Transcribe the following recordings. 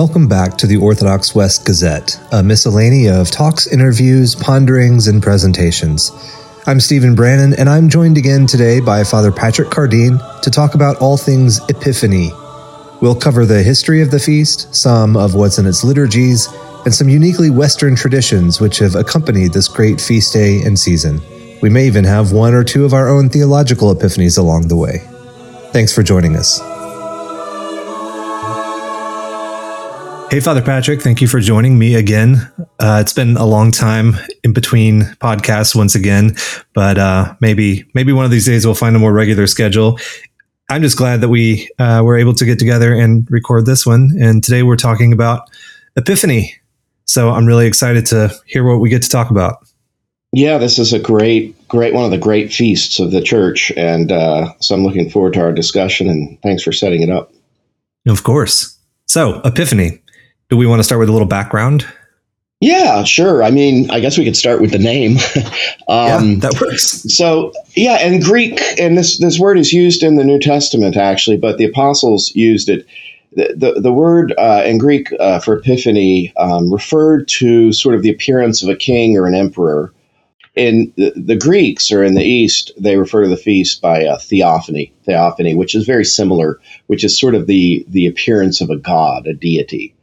Welcome back to the Orthodox West Gazette, a miscellany of talks, interviews, ponderings, and presentations. I'm Stephen Brannon, and I'm joined again today by Father Patrick Cardine to talk about all things Epiphany. We'll cover the history of the feast, some of what's in its liturgies, and some uniquely Western traditions which have accompanied this great feast day and season. We may even have one or two of our own theological epiphanies along the way. Thanks for joining us. Hey, Father Patrick, thank you for joining me again. Uh, it's been a long time in between podcasts once again, but uh, maybe maybe one of these days we'll find a more regular schedule. I'm just glad that we uh, were able to get together and record this one. And today we're talking about Epiphany. So I'm really excited to hear what we get to talk about. Yeah, this is a great, great one of the great feasts of the church, and uh, so I'm looking forward to our discussion. And thanks for setting it up. Of course. So Epiphany do we want to start with a little background? Yeah, sure. I mean, I guess we could start with the name. um, yeah, that works. So, yeah, and Greek, and this this word is used in the New Testament actually, but the apostles used it. The, the, the word uh, in Greek uh, for epiphany um, referred to sort of the appearance of a king or an emperor. In the, the Greeks or in the East, they refer to the feast by uh, theophany, theophany, which is very similar, which is sort of the the appearance of a god, a deity.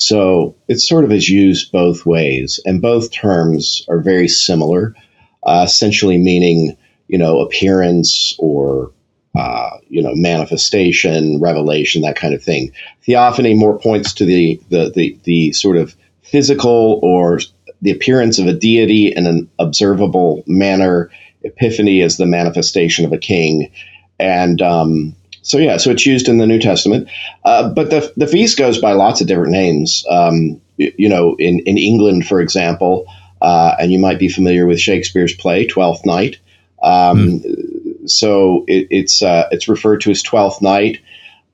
So it sort of is used both ways, and both terms are very similar, uh, essentially meaning you know appearance or uh, you know manifestation, revelation, that kind of thing. Theophany more points to the the the, the sort of physical or the appearance of a deity in an observable manner. Epiphany is the manifestation of a king, and um, so yeah, so it's used in the New Testament, uh, but the the feast goes by lots of different names. Um, you, you, know, in in England, for example, uh, and you might be familiar with Shakespeare's play Twelfth Night. Um, mm. So it, it's uh, it's referred to as Twelfth Night,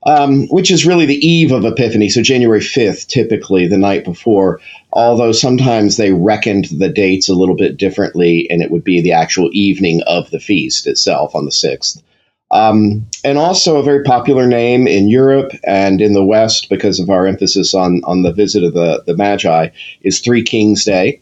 um, which is really the eve of Epiphany. So January fifth, typically the night before. Although sometimes they reckoned the dates a little bit differently, and it would be the actual evening of the feast itself on the sixth. Um, and also a very popular name in Europe and in the West because of our emphasis on, on the visit of the, the Magi is Three Kings Day.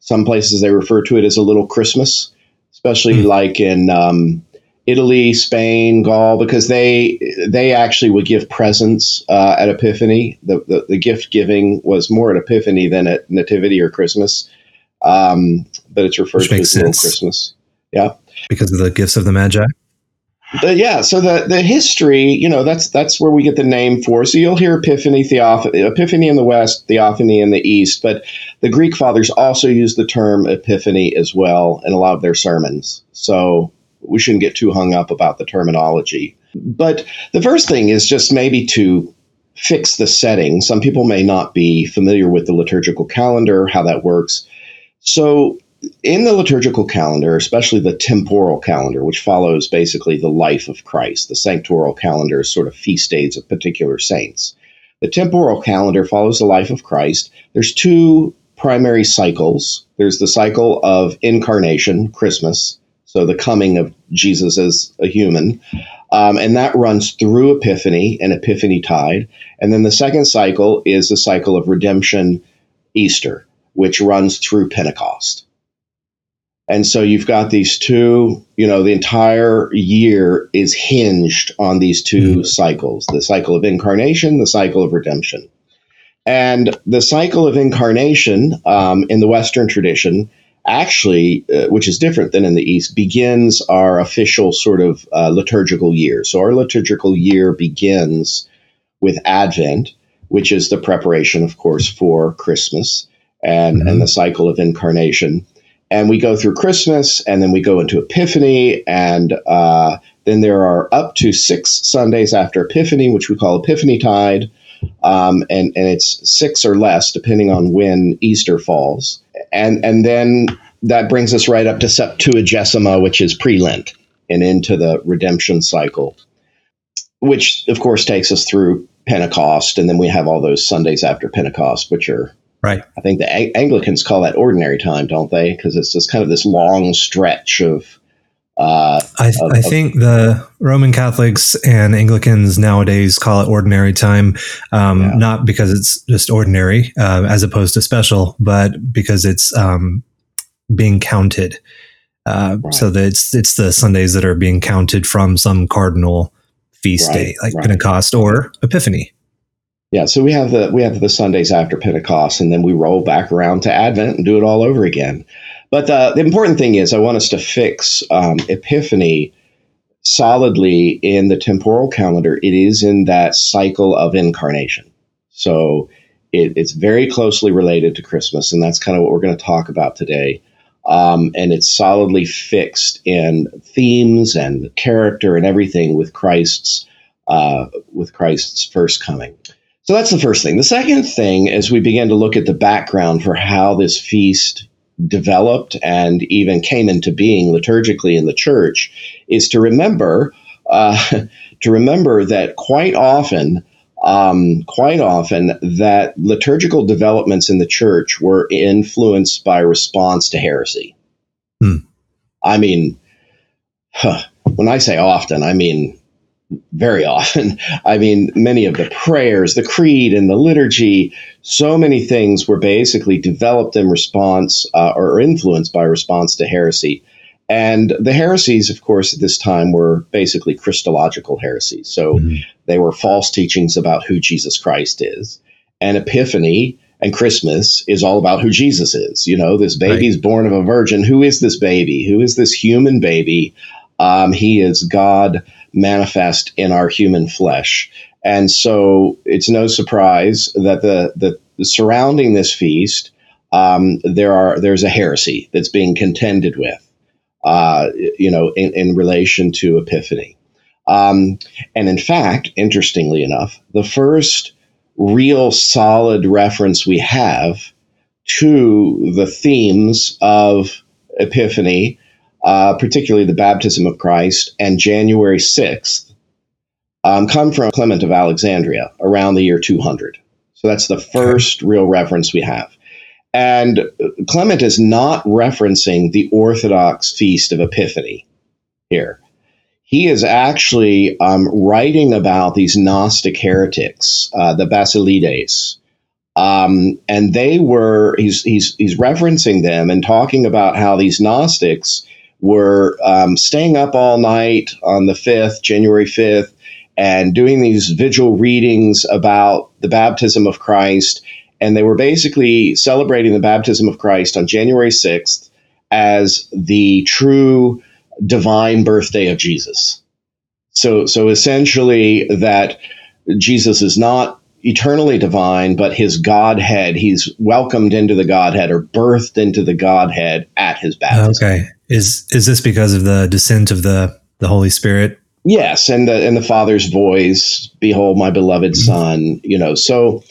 Some places they refer to it as a little Christmas, especially mm. like in um, Italy, Spain, Gaul, because they they actually would give presents uh, at Epiphany. The, the, the, gift giving was more at Epiphany than at Nativity or Christmas, um, but it's referred Which to as sense. little Christmas. Yeah, because of the gifts of the Magi the, yeah, so the the history, you know, that's that's where we get the name for. So you'll hear Epiphany, Theophany, Epiphany in the West, Theophany in the East, but the Greek fathers also use the term Epiphany as well in a lot of their sermons. So we shouldn't get too hung up about the terminology. But the first thing is just maybe to fix the setting. Some people may not be familiar with the liturgical calendar, how that works. So in the liturgical calendar, especially the temporal calendar, which follows basically the life of Christ, the sanctoral calendar is sort of feast days of particular saints. The temporal calendar follows the life of Christ. There's two primary cycles. There's the cycle of incarnation, Christmas, so the coming of Jesus as a human, um, and that runs through Epiphany and Epiphany Tide. And then the second cycle is the cycle of redemption, Easter, which runs through Pentecost. And so you've got these two, you know, the entire year is hinged on these 2 mm-hmm. cycles the cycle of incarnation, the cycle of redemption. And the cycle of incarnation um, in the Western tradition, actually, uh, which is different than in the East, begins our official sort of uh, liturgical year. So our liturgical year begins with Advent, which is the preparation, of course, for Christmas and, mm-hmm. and the cycle of incarnation and we go through Christmas, and then we go into Epiphany, and uh, then there are up to six Sundays after Epiphany, which we call Epiphany Tide, um, and and it's six or less depending on when Easter falls, and and then that brings us right up to Septuagesima, which is pre-Lent, and into the redemption cycle, which of course takes us through Pentecost, and then we have all those Sundays after Pentecost, which are Right. I think the Anglicans call that ordinary time, don't they? Because it's just kind of this long stretch of Uh, I, th- of, I, think the Roman Catholics and Anglicans nowadays call it ordinary time, um, yeah. not because it's just ordinary uh, as opposed to special, but because it's um, being counted. Uh, right. So that it's it's the Sundays that are being counted from some cardinal feast right, day, like right. Pentecost or Epiphany. Yeah, so we have the we have the Sundays after Pentecost, and then we roll back around to Advent and do it all over again. But the, the important thing is, I want us to fix um, Epiphany solidly in the temporal calendar. It is in that cycle of incarnation, so it, it's very closely related to Christmas, and that's kind of what we're going to talk about today. Um, and it's solidly fixed in themes and character and everything with Christ's uh, with Christ's first coming. So that's the first thing. The second thing, as we begin to look at the background for how this feast developed and even came into being liturgically in the church, is to remember uh, to remember that quite often, um, quite often, that liturgical developments in the church were influenced by response to heresy. Hmm. I mean, huh, when I say often, I mean very often. I mean, many of the prayers, the creed, and the liturgy, so many things were basically developed in response uh, or influenced by response to heresy. And the heresies, of course, at this time were basically Christological heresies. So mm-hmm. they were false teachings about who Jesus Christ is. And Epiphany and Christmas is all about who Jesus is. You know, this baby's right. born of a virgin. Who is this baby? Who is this human baby? Um, he is God manifest in our human flesh. And so it's no surprise that the, the, surrounding this feast, um, there are there's a heresy that's being contended with, uh, you know, in, in relation to Epiphany. Um, and in fact, interestingly enough, the first real solid reference we have to the themes of Epiphany uh, particularly the baptism of Christ, and January 6th, um, come from Clement of Alexandria around the year 200. So that's the first real reference we have. And Clement is not referencing the Orthodox feast of Epiphany here. He is actually um, writing about these Gnostic heretics, uh, the Basilides. Um, and they were, he's, he's, he's referencing them and talking about how these Gnostics were um, staying up all night on the 5th, January 5th, and doing these vigil readings about the baptism of Christ. And they were basically celebrating the baptism of Christ on January 6th as the true divine birthday of Jesus. So, so essentially, that Jesus is not eternally divine, but his Godhead, he's welcomed into the Godhead or birthed into the Godhead at his baptism. Okay. Is is this because of the descent of the the Holy Spirit? Yes, and the and the Father's voice, "Behold, my beloved mm-hmm. Son." You know, so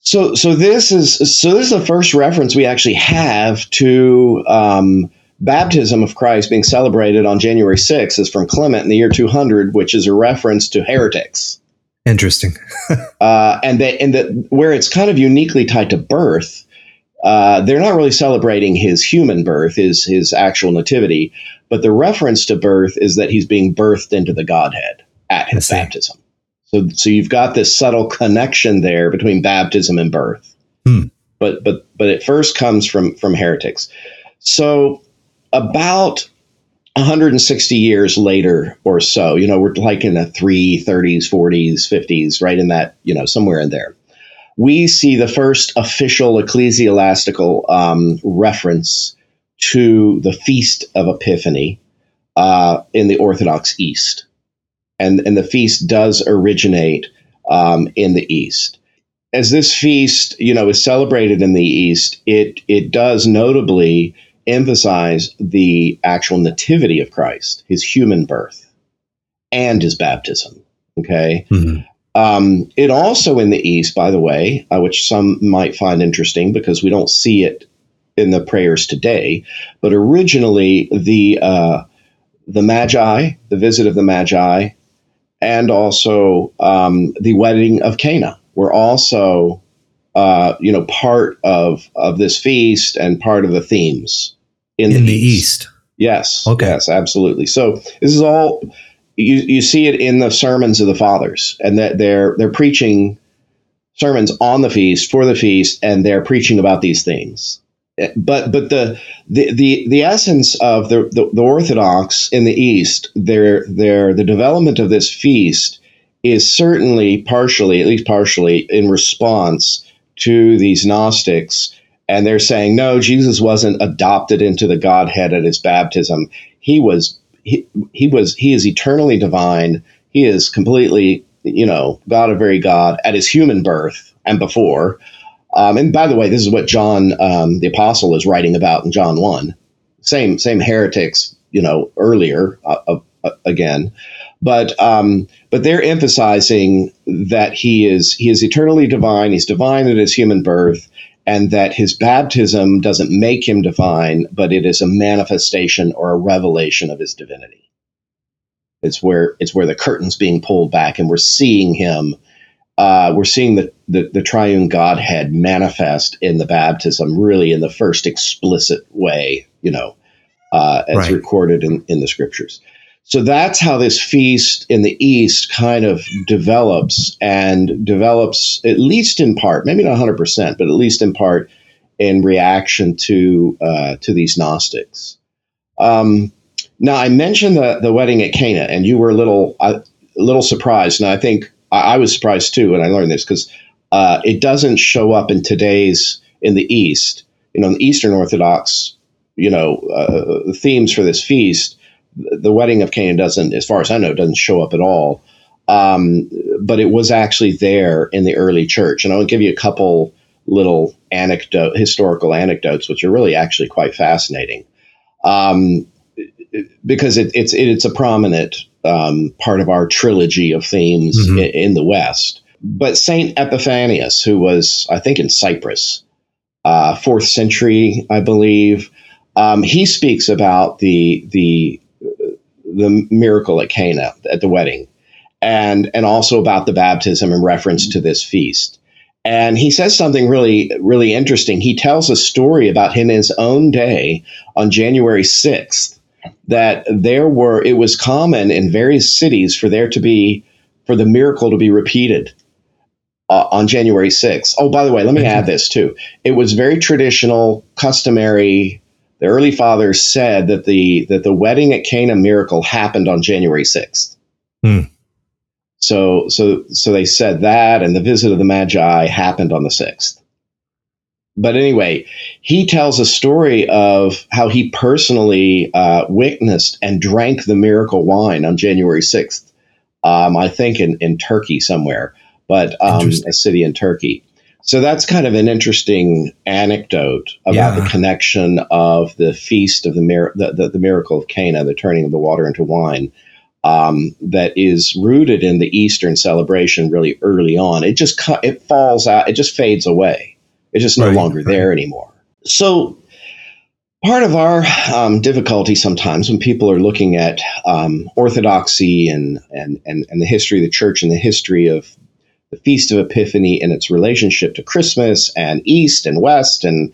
so so this is so this is the first reference we actually have to um, baptism of Christ being celebrated on January 6th is from Clement in the year 200, which is a reference to heretics. Interesting. uh, and that and that where it's kind of uniquely tied to birth uh, they're not really celebrating his human birth, his his actual nativity, but the reference to birth is that he's being birthed into the Godhead at his baptism. So, so you've got this subtle connection there between baptism and birth. Hmm. But but but it first comes from from heretics. So about 160 years later or so, you know, we're like in the 330s, 40s, 50s, right in that, you know, somewhere in there we see the first official ecclesiastical um, reference to the Feast of Epiphany uh, in the Orthodox East. And, and the feast does originate um, in the East. As this feast, you know, is celebrated in the East, it, it does notably emphasize the actual nativity of Christ, his human birth, and his baptism. Okay. Mm-hmm. Um, it also in the East, by the way, uh, which some might find interesting because we don't see it in the prayers today, but originally the uh, the Magi, the visit of the Magi, and also um, the wedding of Cana were also uh, you know part of of this feast and part of the themes in, in the, the, East. East. Yes. Okay. Yes, absolutely. So this is all you, you see it in the sermons of the fathers, and that they're they're preaching sermons on the feast for the feast, and they're preaching about these things. But but the the the, the essence of the, the, the Orthodox in the East, their their the development of this feast is certainly partially, at least partially, in response to these Gnostics and they're saying no jesus wasn't adopted into the godhead at his baptism he was he, he was he is eternally divine. He is completely you know god of very god at his human birth and before. Um, and by the way this is what john um, the apostle is writing about in john 1 same same heretics you know earlier uh, uh, again. But um, but they're emphasizing that he is he is eternally divine. He's divine at his human birth and that his baptism doesn't make him divine, but it is a manifestation or a revelation of his divinity. It's where it's where the curtain's being pulled back, and we're seeing him. Uh, we're seeing the, the, the triune Godhead manifest in the baptism, really in the first explicit way, you know, uh, as right. recorded in, in the scriptures. So that's how this feast in the East kind of develops and develops, at least in part, maybe not 100%, but at least in part, in reaction to uh, to these Gnostics. Um, now, I mentioned the, the wedding at Cana, and you were a little a little surprised, and I think I, I was surprised too when I learned this because uh, it doesn't show up in today's in the East. You know, the Eastern Orthodox, you know, uh, themes for this feast the wedding of Cana doesn't, as far as I know, doesn't show up at all. Um, but it was actually there in the early church, and I'll give you a couple little anecdote, historical anecdotes, which are really actually quite fascinating, um, because it, it's it, it's a prominent um, part of our trilogy of themes mm-hmm. in, in, the West. But Saint Epiphanius, who was I think in Cyprus, uh, fourth century, I believe, um, he speaks about the the the miracle at Cana at the wedding, and and also about the baptism in reference to this feast. And he says something really really interesting. He tells a story about in his own day on January sixth that there were it was common in various cities for there to be for the miracle to be repeated uh, on January 6th. Oh, by the way, let me add this too. It was very traditional, customary the early fathers said that the that the wedding at Cana miracle happened on January 6th. Hmm. So so so they said that and the visit of the Magi happened on the 6th. But anyway, he tells a story of how he personally uh, witnessed and drank the miracle wine on January 6th. Um, I think in, in Turkey somewhere, but um, a city in Turkey. So that's kind of an interesting anecdote about yeah. the connection of the feast of the, mir- the, the, the, miracle of Cana, the turning of the water into wine, um, that is rooted in the Eastern celebration really early on. It just it falls out, it just fades away. It's just no right, longer right. there anymore. So part of our um, difficulty sometimes when people are looking at um, orthodoxy and, and, and, and the history of the church and the history of the Feast of Epiphany and its relationship to Christmas and East and West and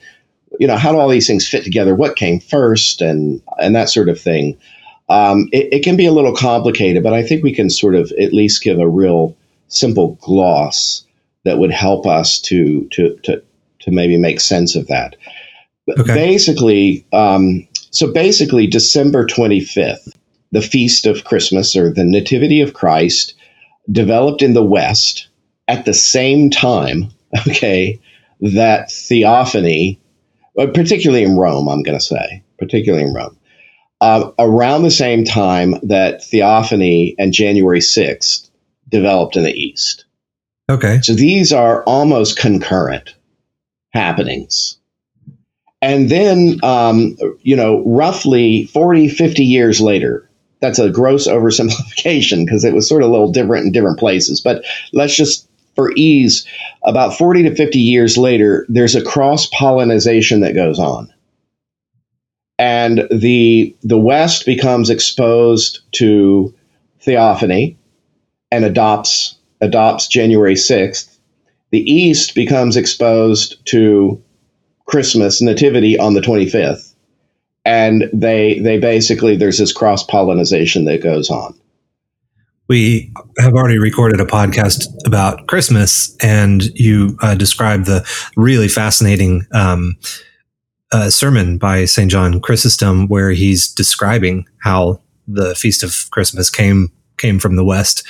you know how do all these things fit together? What came first and and that sort of thing. Um, it, it, can be a little complicated, but I think we can sort of at least give a real simple gloss that would help us to to to to maybe make sense of that. Okay. Basically, um, so basically, December twenty fifth, the feast of Christmas or the Nativity of Christ, developed in the West at the same time, okay, that theophany, uh, particularly in Rome, I'm going to say, particularly in Rome, uh, around the same time that theophany and January 6th developed in the East. Okay. So these are almost concurrent happenings. And then, um, you know, roughly 40, 50 years later, that's a gross oversimplification because it was sort of a little different in different places. But let's just for ease, about 40 to 50 years later, there's a cross pollination that goes on. And the, the West becomes exposed to theophany and adopts, adopts January 6th. The East becomes exposed to Christmas, Nativity on the 25th. and they they basically there's this cross pollination that goes on. We have already recorded a podcast about Christmas, and you uh, described the really fascinating um, uh, sermon by St. John Chrysostom, where he's describing how the feast of Christmas came came from the West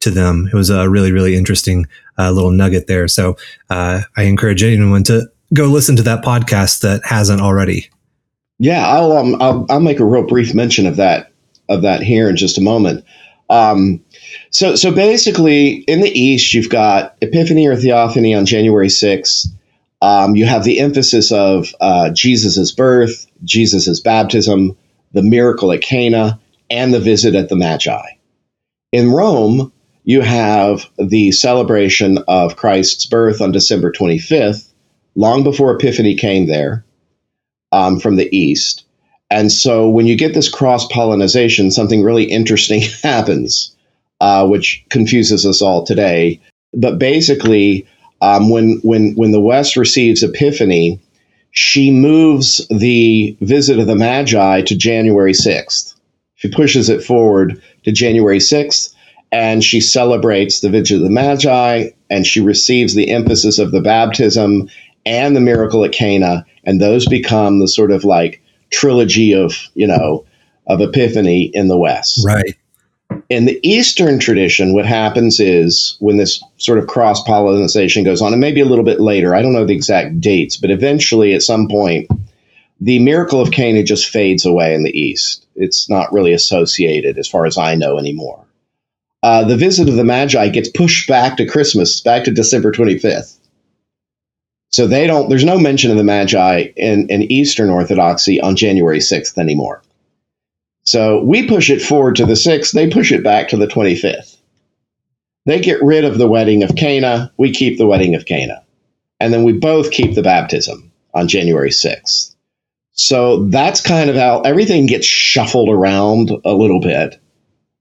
to them. It was a really, really interesting uh, little nugget there. So uh, I encourage anyone to go listen to that podcast that hasn't already. Yeah, I'll, um, I'll I'll make a real brief mention of that of that here in just a moment. Um, so so basically, in the East, you've got Epiphany or Theophany on January sixth. Um, you have the emphasis of uh, Jesus' birth, Jesus' baptism, the miracle at Cana, and the visit at the Magi. In Rome, you have the celebration of Christ's birth on December 25th, long before Epiphany came there um, from the East. And so when you get this cross pollination, something really interesting happens, uh, which confuses us all today. But basically, um, when, when, when the West receives Epiphany, she moves the visit of the Magi to January 6th. She pushes it forward to January 6th and she celebrates the Vigil of the Magi and she receives the emphasis of the baptism and the miracle at Cana. And those become the sort of like trilogy of, you know, of Epiphany in the West. Right. In the Eastern tradition, what happens is when this sort of cross pollination goes on, and maybe a little bit later, I don't know the exact dates, but eventually at some point, the miracle of Cana just fades away in the East. It's not really associated, as far as I know, anymore uh, the visit of the Magi gets pushed back to Christmas, back to December 25th. So they don't. There's no mention of the Magi in, in Eastern Orthodoxy on January 6th anymore. So we push it forward to the 6th. They push it back to the 25th. They get rid of the wedding of Cana. We keep the wedding of Cana, and then we both keep the baptism on January 6th. So that's kind of how everything gets shuffled around a little bit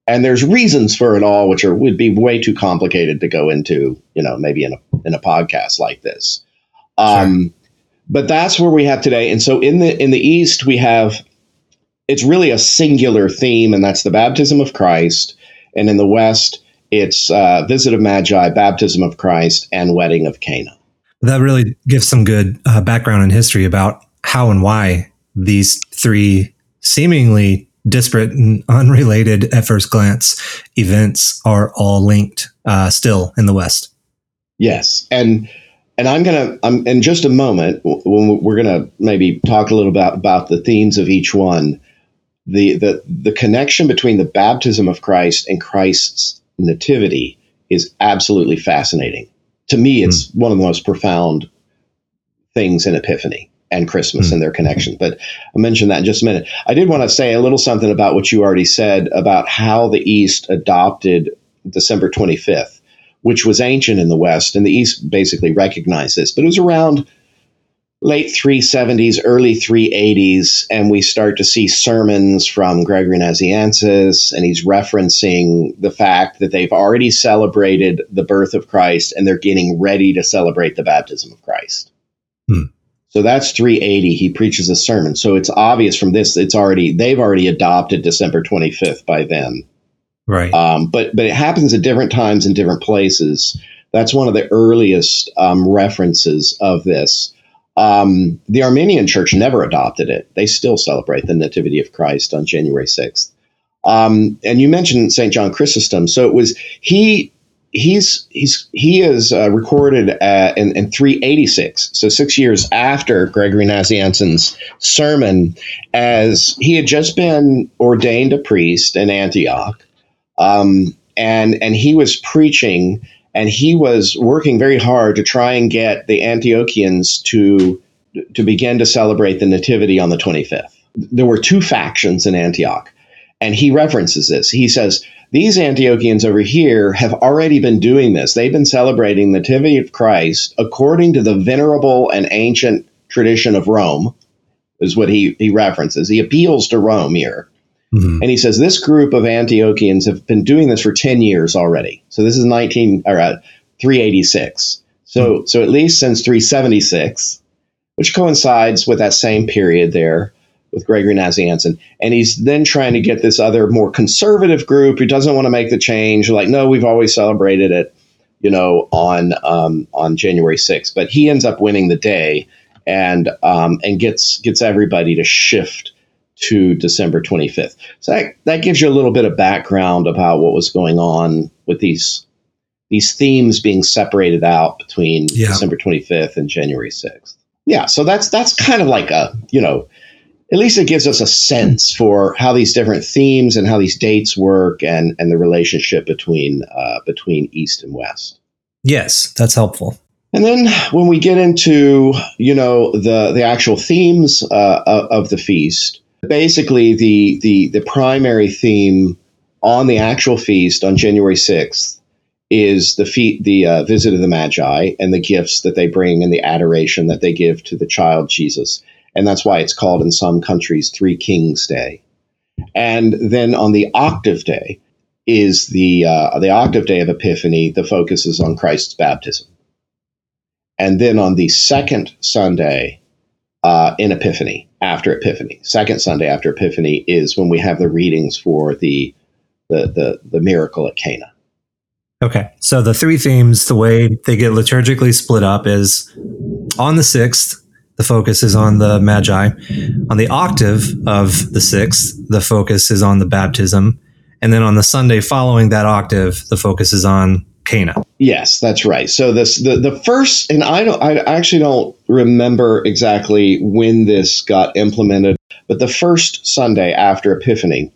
and there's reasons for it all, which are would be way too complicated to go into, you know, maybe in a in a podcast like this. Um, sure. But that's where we have today, and so in the in the East we have it's really a singular theme, and that's the baptism of Christ, and in the West it's uh, visit of Magi, baptism of Christ, and wedding of Cana. That really gives some good uh, background and history about how and why these three seemingly disparate and unrelated at first glance events are all linked uh, still in the West. Yes, and and I'm gonna I'm in just a moment when we're gonna maybe talk a little about about the themes of each one. The the the connection between the baptism of Christ and Christ's nativity is absolutely fascinating. To me, it's mm. one of the most profound things in Epiphany and Christmas mm-hmm. and their connection. But I'll mention that in just a minute. I did want to say a little something about what you already said about how the East adopted December 25th, which was ancient in the West, and the East basically recognized this. But it was around late 370s, early 380s, and we start to see sermons from Gregory Nazianzus, and he's referencing the fact that they've already celebrated the birth of Christ and they're getting ready to celebrate the baptism of Christ. Hmm. So that's 380. He preaches a sermon. So it's obvious from this, it's already, they've already adopted December 25th by then. Right. Um, but, but it happens at different times in different places. That's one of the earliest um, references of this. Um, the Armenian church never adopted it. They still celebrate the Nativity of Christ on January 6th. Um, and you mentioned St. John Chrysostom. So it was, he he's he's he is uh, recorded at, in, in 386 so six years after gregory nazianzen's sermon as he had just been ordained a priest in antioch um, and and he was preaching and he was working very hard to try and get the antiochians to to begin to celebrate the nativity on the 25th there were two factions in antioch and he references this he says these Antiochians over here have already been doing this. They've been celebrating the Nativity of Christ according to the venerable and ancient tradition of Rome, is what he, he references. He appeals to Rome here. Mm-hmm. And he says this group of Antiochians have been doing this for 10 years already. So this is 19 or uh, 386. So mm-hmm. so at least since 376, which coincides with that same period there with Gregory Nazianzen. And he's then trying to get this other more conservative group who doesn't want to make the change. Like, no, we've always celebrated it, you know, on um, on January 6th. But he ends up winning the day and um, and gets gets everybody to shift to December 25th. So that, that gives you a little bit of background about what was going on with these these themes being separated out between yeah. December 25th and January 6th. Yeah, so that's that's kind of like a, you know, at least it gives us a sense for how these different themes and how these dates work and and the relationship between uh, between east and west. Yes, that's helpful. And then when we get into you know the the actual themes uh, of the feast, basically the the the primary theme on the actual feast on January sixth is the the uh, visit of the Magi and the gifts that they bring and the adoration that they give to the child Jesus and that's why it's called in some countries Three Kings Day. And then on the octave day is the uh, the octave day of Epiphany. The focus is on Christ's baptism, and then on the second Sunday uh, in Epiphany, after Epiphany, second Sunday after Epiphany is when we have the readings for the the the, the miracle at Cana. Okay, so the three themes, the way they get liturgically split up is on the sixth the focus is on the Magi. On the octave of the sixth, the focus is on the baptism. And then on the Sunday following that octave, the focus is on Cana. Yes, that's right. So this the, the first and I don't I actually don't remember exactly when this got implemented, but the first Sunday after Epiphany,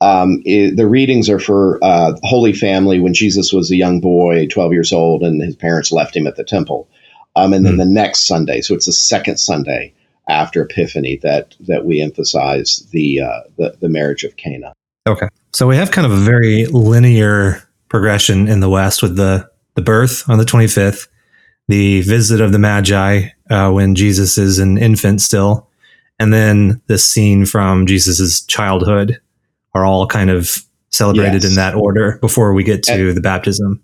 um, it, the readings are for uh, Holy Family when Jesus was a young boy, 12 years old, and his parents left him at the temple um, and then mm. the next Sunday. So it's the second Sunday after Epiphany that that we emphasize the uh, the, the marriage of Cana. Okay, so we have kind of a very linear progression in the West with the the birth on the twenty fifth, the visit of the Magi uh, when Jesus is an infant still, and then the scene from Jesus's childhood are all kind of celebrated yes. in that order before we get to and, the baptism.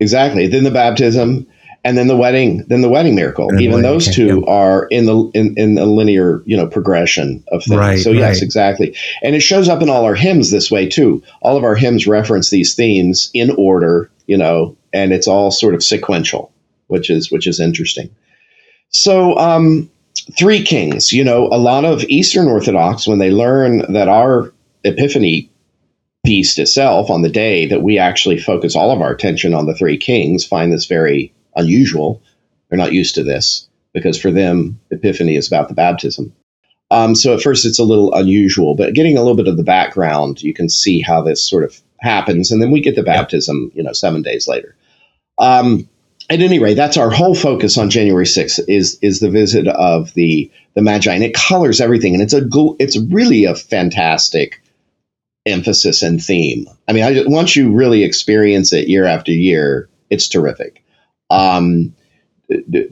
Exactly. Then the baptism, and then the wedding, then the wedding miracle. And Even those two are in the in, in a linear, you know, progression of things. Right, so yes, right. exactly. And it shows up in all our hymns this way too. All of our hymns reference these themes in order, you know, and it's all sort of sequential, which is which is interesting. So um three kings, you know, a lot of Eastern Orthodox when they learn that our Epiphany feast itself on the day that we actually focus all of our attention on the three kings find this very unusual. They're not used to this because for them, Epiphany is about the baptism. Um, so at first, it's a little unusual, but getting a little bit of the background, you can see how this sort of happens, and then we get the baptism, you know, seven days later. Um, at any rate, that's our whole focus on January 6th is is the visit of the the Magi, and it colors everything, and it's a it's really a fantastic emphasis and theme. I mean, I, once you really experience it year after year, it's terrific um,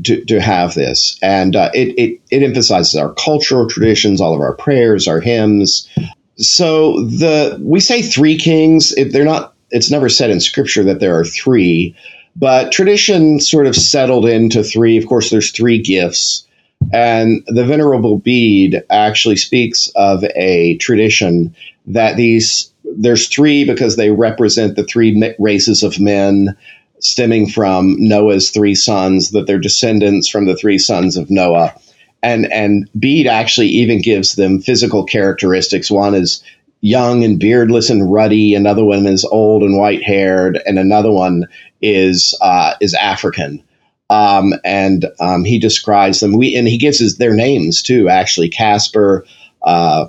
to, to have this. And uh, it, it, it emphasizes our cultural traditions, all of our prayers, our hymns. So the we say three kings. It, they're not. It's never said in scripture that there are three, but tradition sort of settled into three. Of course, there's three gifts, and the Venerable Bede actually speaks of a tradition that these there's three because they represent the three races of men stemming from Noah's three sons, that they're descendants from the three sons of Noah. And and Bede actually even gives them physical characteristics. One is young and beardless and ruddy. Another one is old and white haired, and another one is uh, is African. Um, and um, he describes them. We and he gives his, their names too. Actually, Casper uh,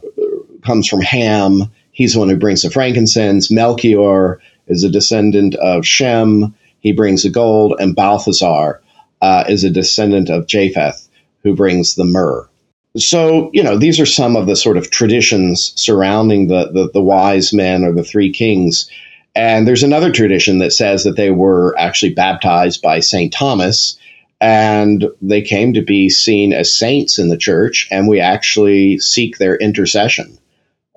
comes from Ham. He's the one who brings the frankincense. Melchior is a descendant of Shem he brings the gold, and Balthazar uh, is a descendant of Japheth, who brings the myrrh. So, you know, these are some of the sort of traditions surrounding the, the, the wise men or the three kings. And there's another tradition that says that they were actually baptized by St. Thomas and they came to be seen as saints in the church, and we actually seek their intercession.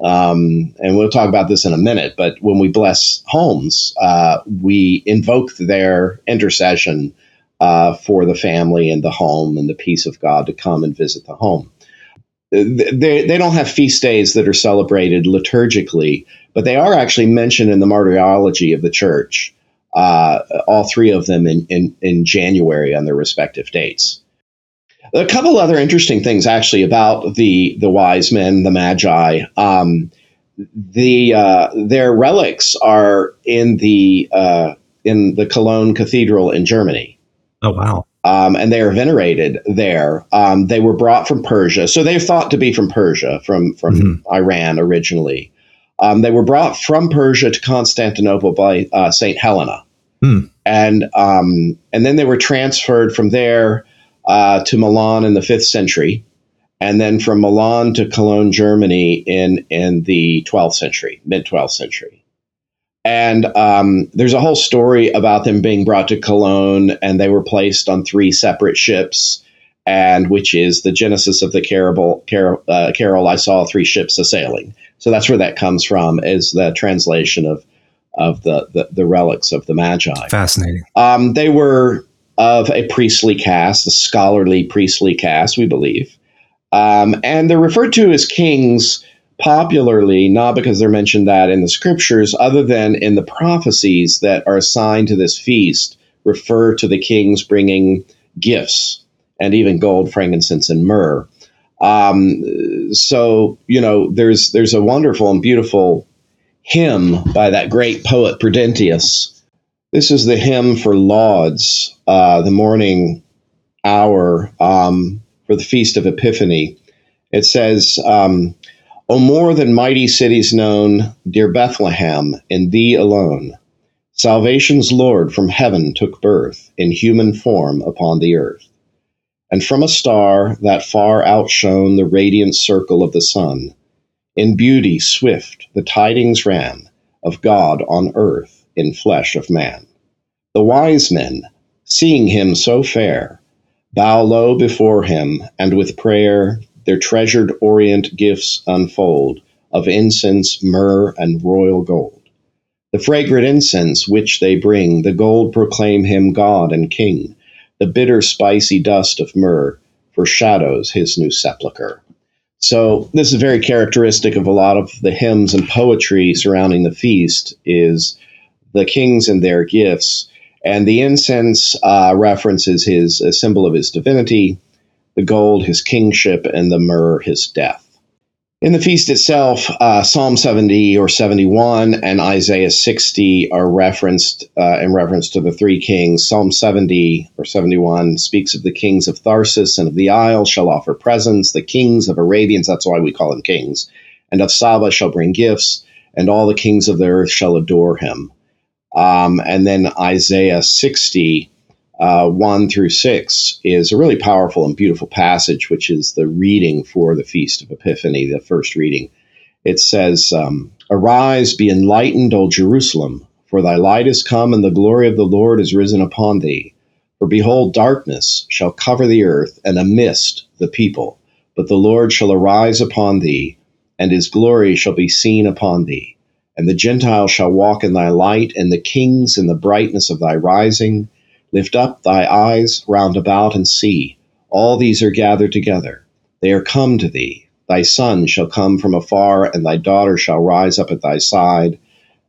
Um, and we'll talk about this in a minute, but when we bless homes, uh, we invoke their intercession uh, for the family and the home and the peace of God to come and visit the home. they, they don't have feast days that are celebrated liturgically, but they are actually mentioned in the martyrology of the church, uh, all three of them in, in, in January on their respective dates. A couple other interesting things actually about the the wise men, the magi. Um, the uh, their relics are in the uh, in the Cologne Cathedral in Germany. Oh wow! Um, and they are venerated there. Um, they were brought from Persia, so they're thought to be from Persia, from from mm-hmm. Iran originally. Um, they were brought from Persia to Constantinople by uh, Saint Helena, hmm. and um, and then they were transferred from there uh, to Milan in the fifth century, and then from Milan to Cologne, Germany in in the twelfth century, mid twelfth century. And um, there's a whole story about them being brought to Cologne, and they were placed on three separate ships, and which is the genesis of the carol, carol, uh, carol I saw three ships a sailing. So that's where that comes from, is the translation of of the the, the relics of the Magi. Fascinating. Um, they were of a priestly caste, a scholarly priestly caste, we believe. Um, and they're referred to as kings popularly, not because they're mentioned that in the scriptures, other than in the prophecies that are assigned to this feast, refer to the kings bringing gifts and even gold, frankincense, and myrrh. Um, so you know, there's there's a wonderful and beautiful hymn by that great poet Prudentius this is the hymn for lauds, uh, the morning hour um, for the Feast of Epiphany. It says, um, O more than mighty cities known, dear Bethlehem, in thee alone, salvation's Lord from heaven took birth in human form upon the earth. And from a star that far outshone the radiant circle of the sun, in beauty swift the tidings ran of God on earth in flesh of man. The wise men, seeing him so fair, bow low before him, and with prayer their treasured orient gifts unfold of incense, myrrh, and royal gold. The fragrant incense which they bring, the gold proclaim him God and King. The bitter, spicy dust of myrrh foreshadows his new sepulchre. So this is very characteristic of a lot of the hymns and poetry surrounding the feast is the kings and their gifts. And the incense uh, references his a symbol of his divinity, the gold his kingship, and the myrrh his death. In the feast itself, uh, Psalm 70 or 71 and Isaiah 60 are referenced uh, in reference to the three kings. Psalm 70 or 71 speaks of the kings of Tharsis and of the isle shall offer presents, the kings of Arabians, that's why we call them kings, and of Saba shall bring gifts, and all the kings of the earth shall adore him. Um, and then Isaiah 60, uh, 1 through 6, is a really powerful and beautiful passage, which is the reading for the Feast of Epiphany, the first reading. It says, um, Arise, be enlightened, O Jerusalem, for thy light is come, and the glory of the Lord is risen upon thee. For behold, darkness shall cover the earth, and a mist the people. But the Lord shall arise upon thee, and his glory shall be seen upon thee. And the Gentiles shall walk in thy light, and the kings in the brightness of thy rising. Lift up thy eyes round about and see. All these are gathered together. They are come to thee. Thy son shall come from afar, and thy daughter shall rise up at thy side.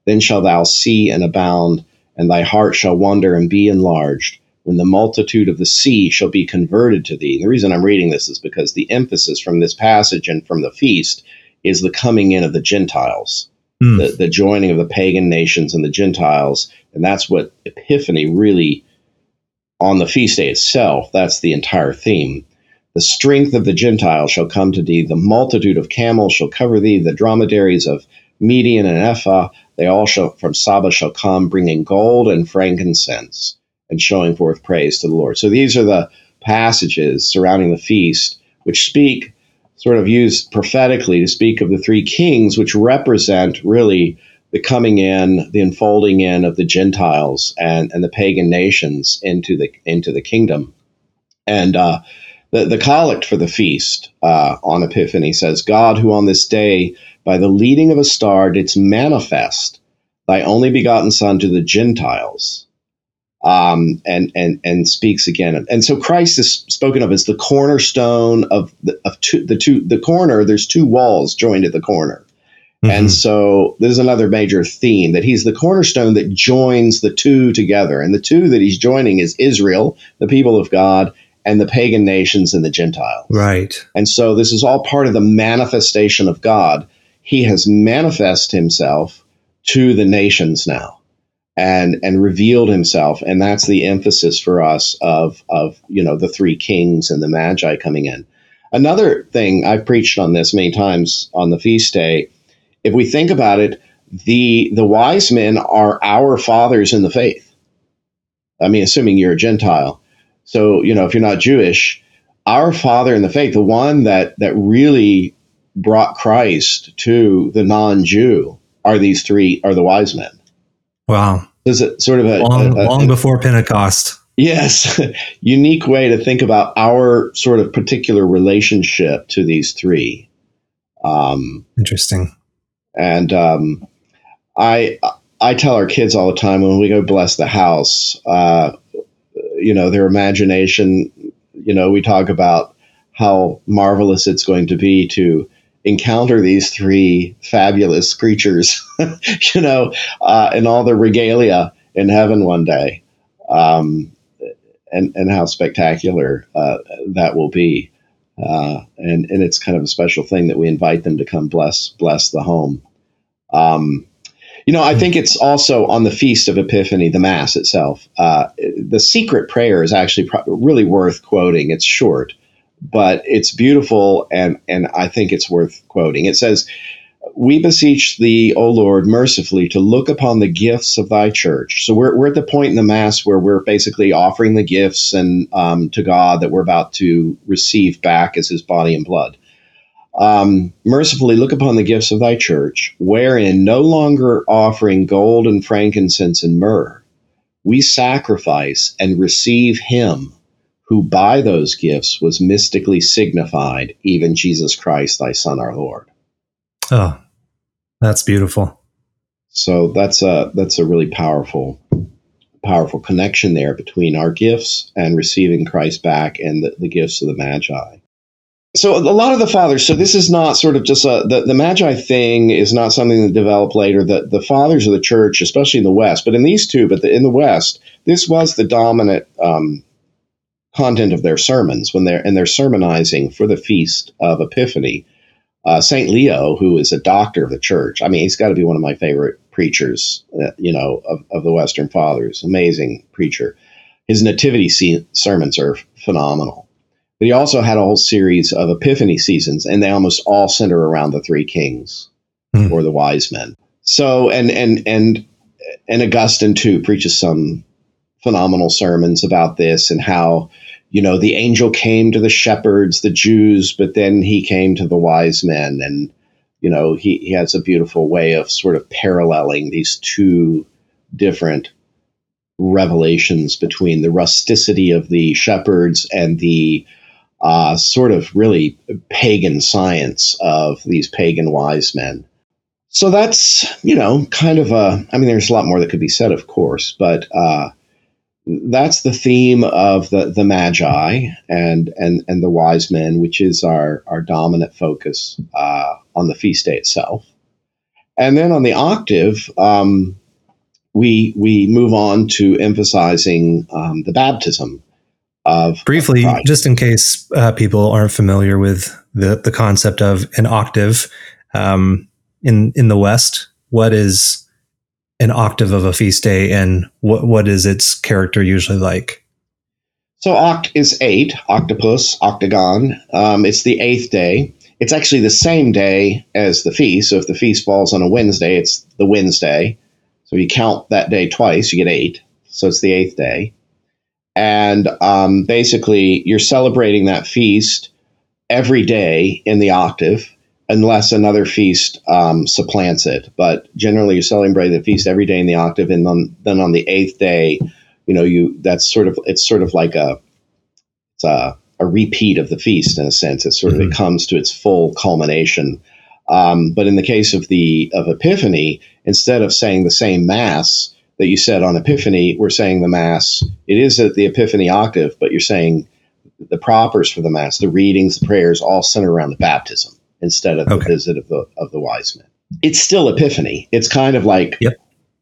Then shalt thou see and abound, and thy heart shall wonder and be enlarged, when the multitude of the sea shall be converted to thee. And The reason I'm reading this is because the emphasis from this passage and from the feast is the coming in of the Gentiles mm. the, the joining of the pagan nations and the Gentiles. And that's what Epiphany really, on the feast day itself, that's the entire theme. The strength of the Gentiles shall come to thee, the multitude of camels shall cover thee, the dromedaries of Midian and Ephah, they all shall from Saba shall come, bringing gold and frankincense and showing forth praise to the Lord. So these are the passages surrounding the feast which speak sort of used prophetically to speak of the three kings, which represent really the coming in, the unfolding in of the Gentiles and, and the pagan nations into the into the kingdom. And uh, the, the collect for the feast uh, on Epiphany says, God, who on this day, by the leading of a star, didst manifest thy only begotten Son to the Gentiles, um, and and and speaks again. And so Christ is spoken of as the cornerstone of the of two, the two the corner. There's two walls joined at the corner, mm-hmm. and so there's another major theme that he's the cornerstone that joins the two together. And the two that he's joining is Israel, the people of God, and the pagan nations and the Gentiles. Right. And so this is all part of the manifestation of God. He has manifested himself to the nations now and and revealed himself. And that's the emphasis for us of of you know the three kings and the magi coming in. Another thing i've preached on this many times on the feast day. If we think about it the the wise men are our fathers in the faith. I mean assuming you're a gentile. So you know if you're not jewish our father in the faith the one that that really brought christ to the non-jew are these three are the wise men Wow. Is it sort of a long, a, a, long before Pentecost? Yes, unique way to think about our sort of particular relationship to these three. Um, Interesting. And um, I I tell our kids all the time when we go bless the house, uh, you know, their imagination. You know, we talk about how marvelous it's going to be to encounter these three fabulous creatures, you know, uh, and all the regalia in heaven one day, um, and and how spectacular uh, that will be. Uh, and and it's kind of a special thing that we invite them to come bless bless the home. Um, you know, I think it's also on the feast of Epiphany, the Mass itself. Uh, the secret prayer is actually pro- really worth quoting. It's short but it's beautiful and and I think it's worth quoting. It says, "We beseech thee, O Lord, mercifully to look upon the gifts of thy church." So we're we're at the point in the mass where we're basically offering the gifts and um, to God that we're about to receive back as His body and blood. Um, mercifully look upon the gifts of thy church, wherein no longer offering gold and frankincense and myrrh, we sacrifice and receive Him who by those gifts was mystically signified, even Jesus Christ, thy Son, our Lord. Oh, that's beautiful. So that's a that's a really powerful powerful connection there between our gifts and receiving Christ back and the, the gifts of the Magi. So a lot of the fathers, so this is not sort of just a the, the Magi thing is not something that developed later. The the fathers of the church, especially in the West, but in these two, but the, in the West, this was the dominant um, content of their sermons when they're and they're sermonizing for the feast of Epiphany. Uh, Saint Leo, who is a doctor of the church, I mean, he's got to be one of my favorite preachers, uh, you know, of, of the Western Fathers. Amazing preacher. His nativity se- sermons are phenomenal. But he also had a whole series of Epiphany seasons, and they almost all center around the three kings mm. or the wise men. So, and and and and Augustine too preaches some phenomenal sermons about this and how you know the angel came to the shepherds the jews but then he came to the wise men. And you know he, he has a beautiful way of sort of paralleling these two different revelations between the rusticity of the shepherds and the uh, sort of really pagan science of these pagan wise men. So that's you know kind of a i mean there's a lot more that could be said of course but uh, that's the theme of the, the magi and, and, and the wise men, which is our, our dominant focus uh, on the feast day itself. And then on the octave, um, we, we move on to emphasizing um, the baptism of. Briefly, of just in case uh, people aren't familiar with the, the concept of an octave um, in, in the West, what is an octave of a feast day and what what is its character usually like? So oct is eight, octopus, octagon. Um, it's the eighth day. It's actually the same day as the feast. So if the feast falls on a Wednesday, it's the Wednesday. So you count that day twice, you get eight. So it's the eighth day. And um, basically, you're celebrating that feast every day in the octave unless another feast um, supplants it. But generally, you celebrate the feast every day in the octave, and then, then on the eighth day, you know, you that's sort of it's sort of like a it's a, a repeat of the feast in a sense. It sort mm-hmm. of it mm-hmm. comes to its full culmination. Um, but in the case of the of Epiphany, instead of saying the same mass, that you said on Epiphany, we're saying the Mass, it is at the Epiphany octave, but you're saying the propers for the Mass, the readings, the prayers, all center around the baptism instead of okay. the visit of the, of the wise men. It's still Epiphany. It's kind of like yep.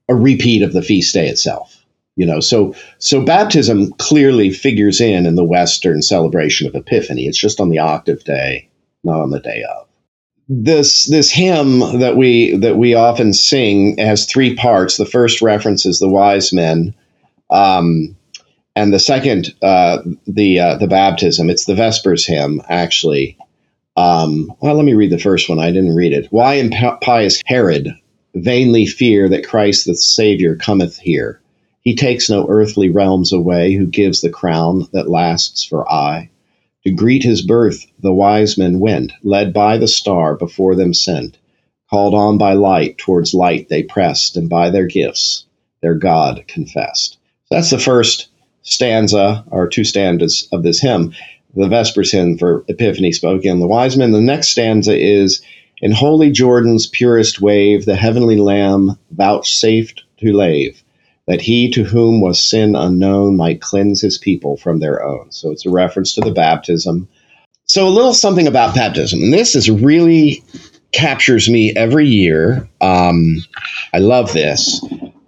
a repeat of the feast day itself. You know, so so baptism clearly figures in in the Western celebration of Epiphany. It's just on the octave day, not on the day of this this hymn that we that we often sing has three parts. The first references the wise men, um, and the second uh, the uh, the baptism. It's the Vespers hymn, actually. Um, well, let me read the first one. I didn't read it. Why impious Herod vainly fear that Christ the Savior cometh here? He takes no earthly realms away, who gives the crown that lasts for aye. To greet his birth the wise men went, led by the star before them sent. Called on by light, towards light they pressed, and by their gifts their God confessed. That's the first stanza, or two stanzas of this hymn, the Vespers hymn for Epiphany spoken. the wise men. The next stanza is In holy Jordan's purest wave, the heavenly Lamb vouchsafed to lave that he to whom was sin unknown might cleanse his people from their own. So it's a reference to the baptism. So a little something about baptism. And this is really captures me every year. Um, I love this,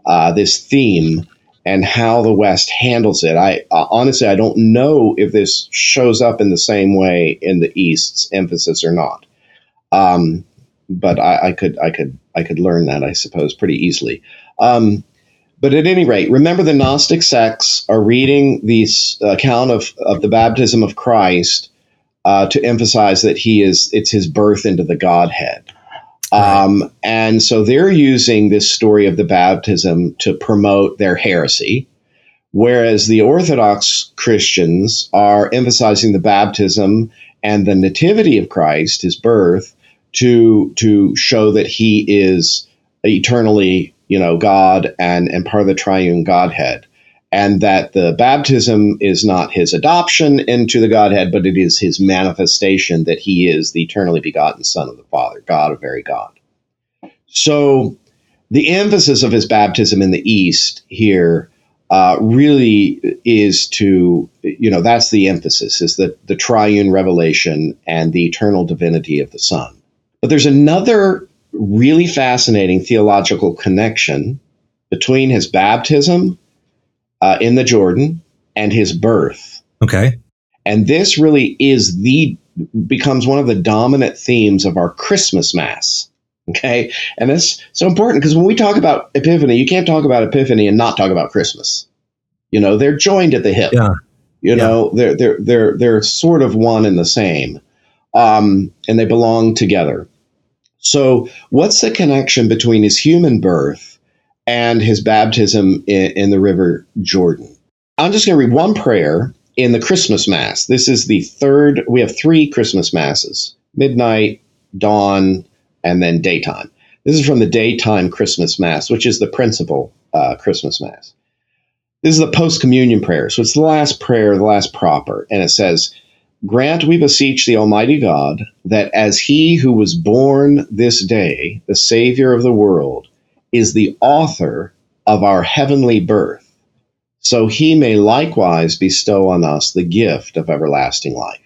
uh, this theme and how the West handles it. I uh, honestly, I don't know if this shows up in the same way in the East's emphasis or not. Um, but I, I, could, I could, I could learn that, I suppose, pretty easily. Um, but at any rate, remember the Gnostic sects are reading the account of, of the baptism of Christ uh, to emphasize that he is it's his birth into the Godhead. Right. Um, and so they're using this story of the baptism to promote their heresy, whereas the Orthodox Christians are emphasizing the baptism and the nativity of Christ, his birth, to to show that he is eternally you know, God and, and part of the triune Godhead. And that the baptism is not his adoption into the Godhead, but it is his manifestation that he is the eternally begotten Son of the Father, God of very God. So the emphasis of his baptism in the East here uh, really is to, you know, that's the emphasis, is the, the triune revelation and the eternal divinity of the Son. But there's another really fascinating theological connection between his baptism uh, in the Jordan and his birth. Okay. And this really is the becomes one of the dominant themes of our Christmas Mass. Okay. And that's so important because when we talk about Epiphany, you can't talk about Epiphany and not talk about Christmas. You know, they're joined at the hip. Yeah. You yeah. know, they're they're they're they're sort of one and the same. Um, and they belong together. So, what's the connection between his human birth and his baptism in, in the River Jordan? I'm just going to read one prayer in the Christmas Mass. This is the third, we have three Christmas Masses midnight, dawn, and then daytime. This is from the daytime Christmas Mass, which is the principal uh, Christmas Mass. This is the post communion prayer. So it's the last prayer, the last proper. And it says, Grant, we beseech the Almighty God, that as he who was born this day, the Savior of the world, is the author of our heavenly birth, so he may likewise bestow on us the gift of everlasting life.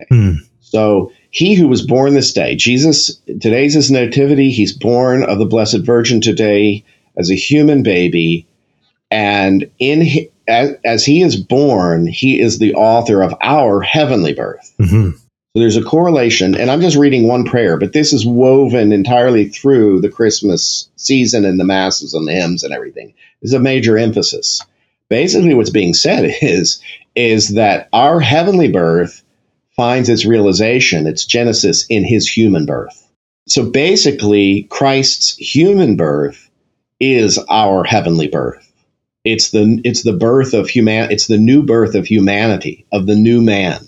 Okay. Hmm. So he who was born this day, Jesus, today's his nativity. He's born of the Blessed Virgin today as a human baby. And in as, as he is born, he is the author of our heavenly birth. Mm-hmm. There's a correlation, and I'm just reading one prayer, but this is woven entirely through the Christmas season and the masses and the hymns and everything. There's a major emphasis. Basically, what's being said is is that our heavenly birth finds its realization, its genesis in his human birth. So basically, Christ's human birth is our heavenly birth. It's the it's the birth of human. It's the new birth of humanity of the new man.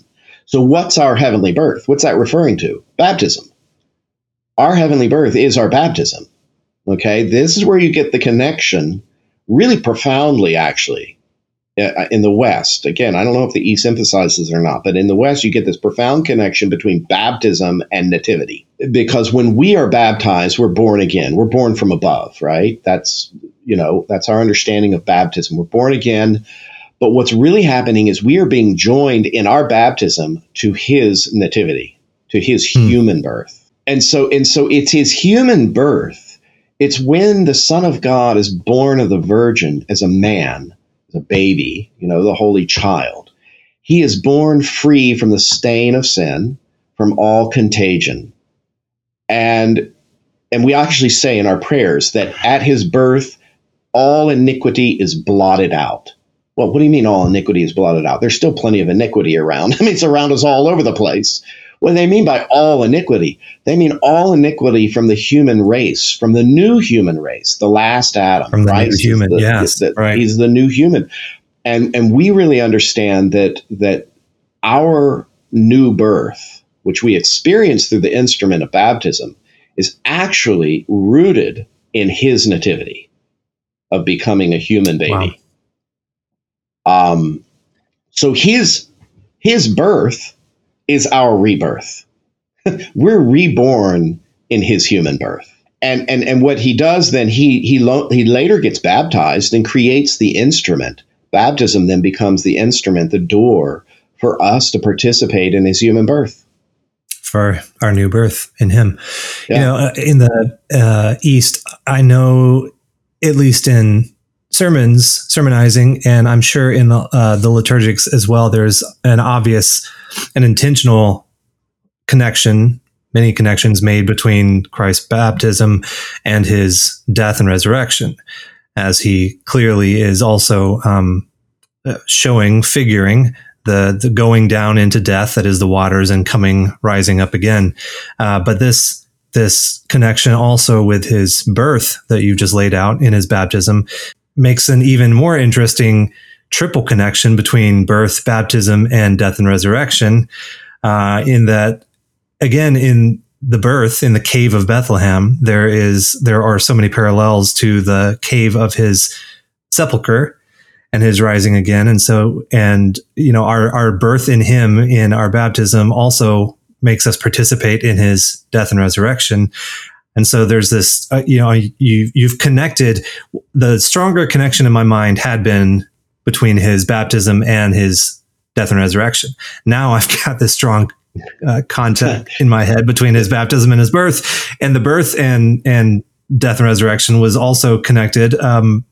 So what's our heavenly birth? What's that referring to? Baptism. Our heavenly birth is our baptism. Okay, this is where you get the connection, really profoundly, actually, uh, in the West. Again, I don't know if the East emphasizes or not, but in the West, you get this profound connection between baptism and nativity. Because when we are baptized, we're born again. We're born from above, right? That's, you know, that's our understanding of baptism. We're born again. But what's really happening is we are being joined in our baptism to his nativity, to his hmm. human birth. And so, and so it's his human birth. It's when the Son of God is born of the Virgin as a man as a baby, you know, the holy child. He is born free from the stain of sin, from all contagion. And and we actually say in our prayers that at his birth all iniquity is blotted out. Well, what do you mean all iniquity is blotted out? There's still plenty of iniquity around. I mean, it's around us all over the place. What do they mean by all iniquity? They mean all iniquity from the human race, from the new human race, the last Adam. From the new human, the, yes, the, right. He's the new human, and and we really understand that that our new birth, which we experience through the instrument of baptism, is actually rooted in His nativity of becoming a human baby. Wow. Um, so his his birth is our rebirth. We're reborn in his human birth. And, and, and what he does then, he, he, lo- he later gets baptized and creates the instrument. Baptism then becomes the instrument, the door for us to participate in his human birth. For our new birth in him. Yeah. You know, uh, in the uh, East, I know, at least in sermons, sermonizing, and I'm sure in the, uh, the liturgics as well, there's an obvious and intentional connection, many connections made between Christ's baptism and his death and resurrection, as he clearly is also um, uh, showing, figuring the, the going down into death that is the waters and coming rising up again. Uh, but this this connection also with his birth that you just laid out in his baptism makes an even more interesting triple connection between birth, baptism, and death and resurrection. Uh, in that, again, in the birth in the cave of Bethlehem, there is there are so many parallels to the cave of his sepulcher and his rising again. And so, and you know, our our birth in him in our baptism also makes us participate in his death and resurrection. And so there's this, uh, you know, you you've connected. The stronger connection in my mind had been between his baptism and his death and resurrection. Now I've got this strong uh, content in my head between his baptism and his birth, and the birth and and death and resurrection was also connected. Um,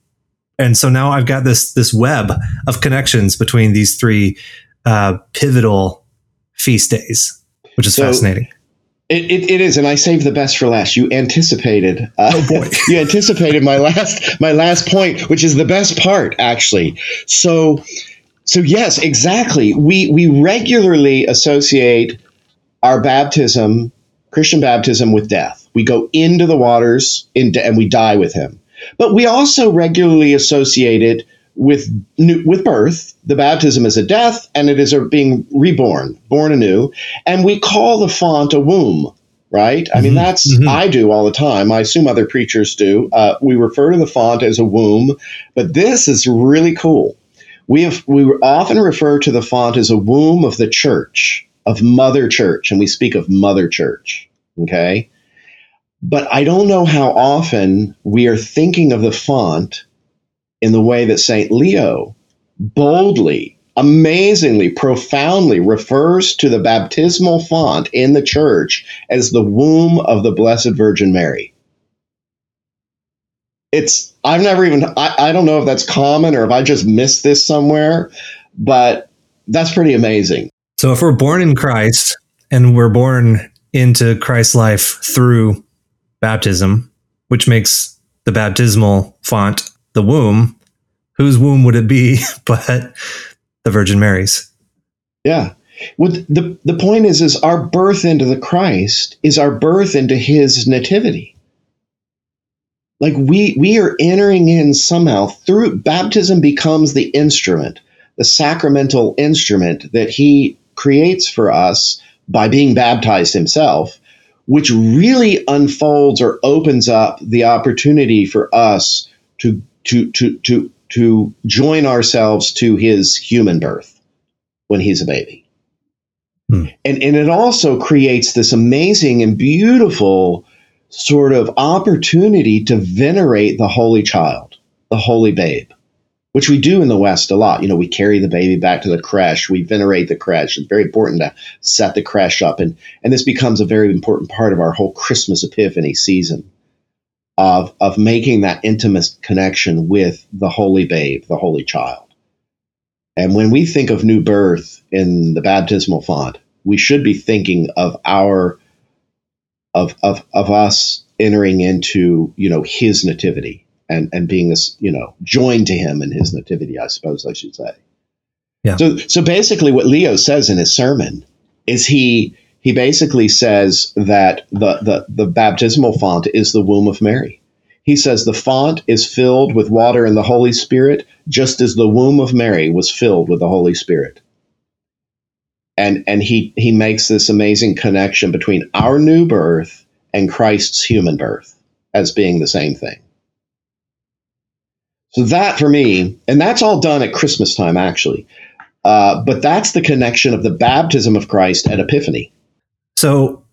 and so now I've got this this web of connections between these three uh, pivotal feast days, which is so, fascinating. It, it, it is, and I saved the best for last. You anticipated. Uh, oh boy, you anticipated my last my last point, which is the best part, actually. So, so yes, exactly. We we regularly associate our baptism, Christian baptism, with death. We go into the waters, into, and we die with Him. But we also regularly associate it with with birth. The baptism is a death, and it is a being reborn, born anew. And we call the font a womb, right? I mm-hmm. mean, that's mm-hmm. I do all the time. I assume other preachers do. Uh, we refer to the font as a womb, but this is really cool. We have we often refer to the font as a womb of the church, of Mother Church, and we speak of Mother Church. Okay. But I don't know how often we are thinking of the font in the way that St. Leo boldly, amazingly, profoundly refers to the baptismal font in the church as the womb of the Blessed Virgin Mary. It's, I've never even, I, I don't know if that's common or if I just missed this somewhere, but that's pretty amazing. So if we're born in Christ and we're born into Christ's life through baptism, which makes the baptismal font the womb, whose womb would it be but the Virgin Mary's? Yeah. Well, the, the point is, is our birth into the Christ is our birth into his nativity. Like we, we are entering in somehow through baptism becomes the instrument, the sacramental instrument that he creates for us by being baptized himself, which really unfolds or opens up the opportunity for us to, to, to, to to join ourselves to his human birth when he's a baby. Hmm. And, and it also creates this amazing and beautiful sort of opportunity to venerate the holy child, the holy babe, which we do in the West a lot. You know, we carry the baby back to the creche, we venerate the creche. It's very important to set the creche up. And, and this becomes a very important part of our whole Christmas Epiphany season of, of making that intimate connection with the holy babe, the holy child. And when we think of new birth in the baptismal font, we should be thinking of our of of of us entering into you know his nativity and and being this you know joined to him in his nativity. I suppose I should say. Yeah. So so basically, what Leo says in his sermon is he he basically says that the, the, the baptismal font is the womb of Mary. He says the font is filled with water and the Holy Spirit, just as the womb of Mary was filled with the Holy Spirit. And, and he, he makes this amazing connection between our new birth and Christ's human birth as being the same thing. So that for me, and that's all done at Christmas time, actually. Uh, but that's the connection of the baptism of Christ at Epiphany. So,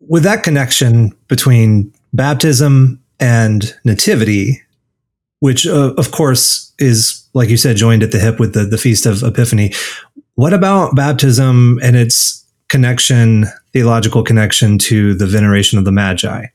with that connection between baptism and nativity, which uh, of course is, like you said, joined at the hip with the, the Feast of Epiphany, what about baptism and its connection, theological connection to the veneration of the Magi?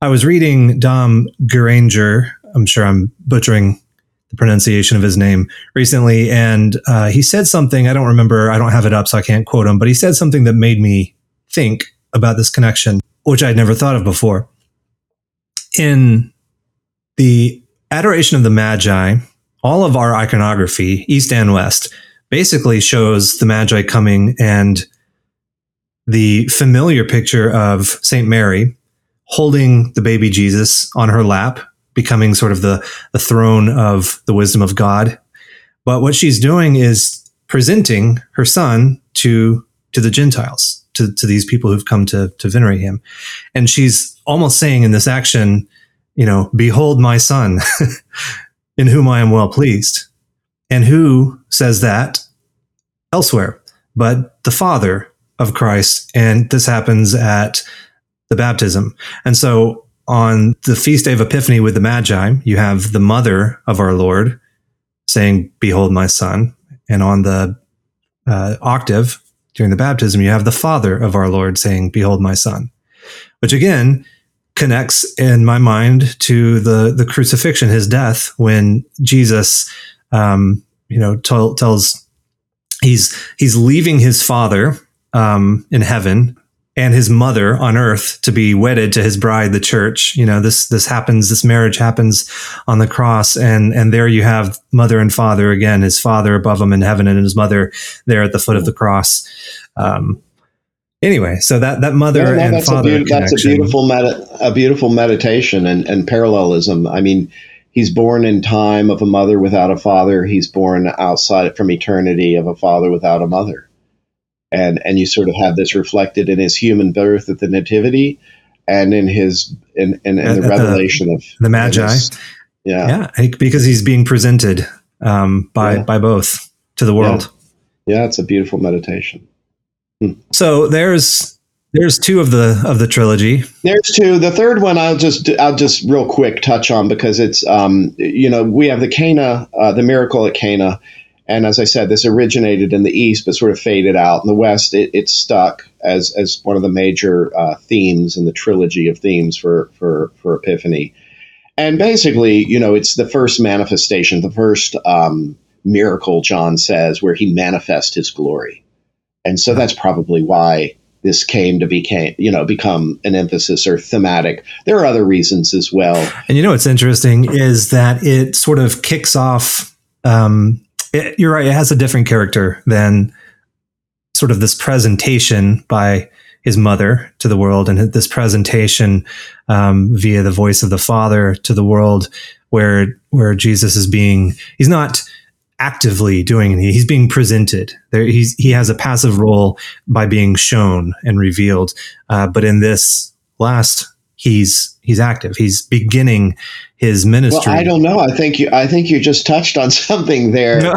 I was reading Dom Guéranger, I'm sure I'm butchering the pronunciation of his name recently, and uh, he said something. I don't remember. I don't have it up, so I can't quote him. But he said something that made me think about this connection, which I'd never thought of before. In the Adoration of the Magi, all of our iconography, East and West, basically shows the Magi coming and the familiar picture of St. Mary holding the baby Jesus on her lap, becoming sort of the, the throne of the wisdom of God. But what she's doing is presenting her son to, to the Gentiles to, to these people who've come to, to venerate him. And she's almost saying in this action, you know, behold my son in whom I am well pleased. And who says that elsewhere but the father of Christ? And this happens at the baptism. And so on the feast day of Epiphany with the Magi, you have the mother of our Lord saying, Behold my son. And on the uh, octave, during the baptism, you have the Father of our Lord saying, Behold my Son, which again connects in my mind to the, the crucifixion, his death, when Jesus, um, you know, t- tells he's he's leaving his Father um, in heaven and his mother on earth to be wedded to his bride, the church. You know, this this happens, this marriage happens on the cross, and and there you have mother and father again, his father above him in heaven, and his mother there at the foot of the cross. Um, anyway, so that that mother yeah, no, and that's father a be- that's a beautiful med- a beautiful meditation and, and parallelism. I mean, he's born in time of a mother without a father. He's born outside from eternity of a father without a mother and and you sort of have this reflected in his human birth at the nativity and in his in, in, in the revelation the, of the magi his, yeah yeah because he's being presented um, by yeah. by both to the world yeah. yeah it's a beautiful meditation hmm. so there's there's two of the of the trilogy. There's two. The third one I'll just I'll just real quick touch on because it's um you know we have the Cana uh, the miracle at Cana and as I said, this originated in the East, but sort of faded out. In the West, it, it stuck as, as one of the major uh, themes in the trilogy of themes for, for, for Epiphany. And basically, you know, it's the first manifestation, the first um, miracle, John says, where he manifests his glory. And so that's probably why this came to became you know become an emphasis or thematic there are other reasons as well and you know what's interesting is that it sort of kicks off um, it, you're right. It has a different character than sort of this presentation by his mother to the world and this presentation um, via the voice of the father to the world where where jesus is being he's not actively doing it he's being presented there he's he has a passive role by being shown and revealed uh, but in this last he's he's active. He's beginning his ministry. Well, I don't know. I think you I think you just touched on something there. No.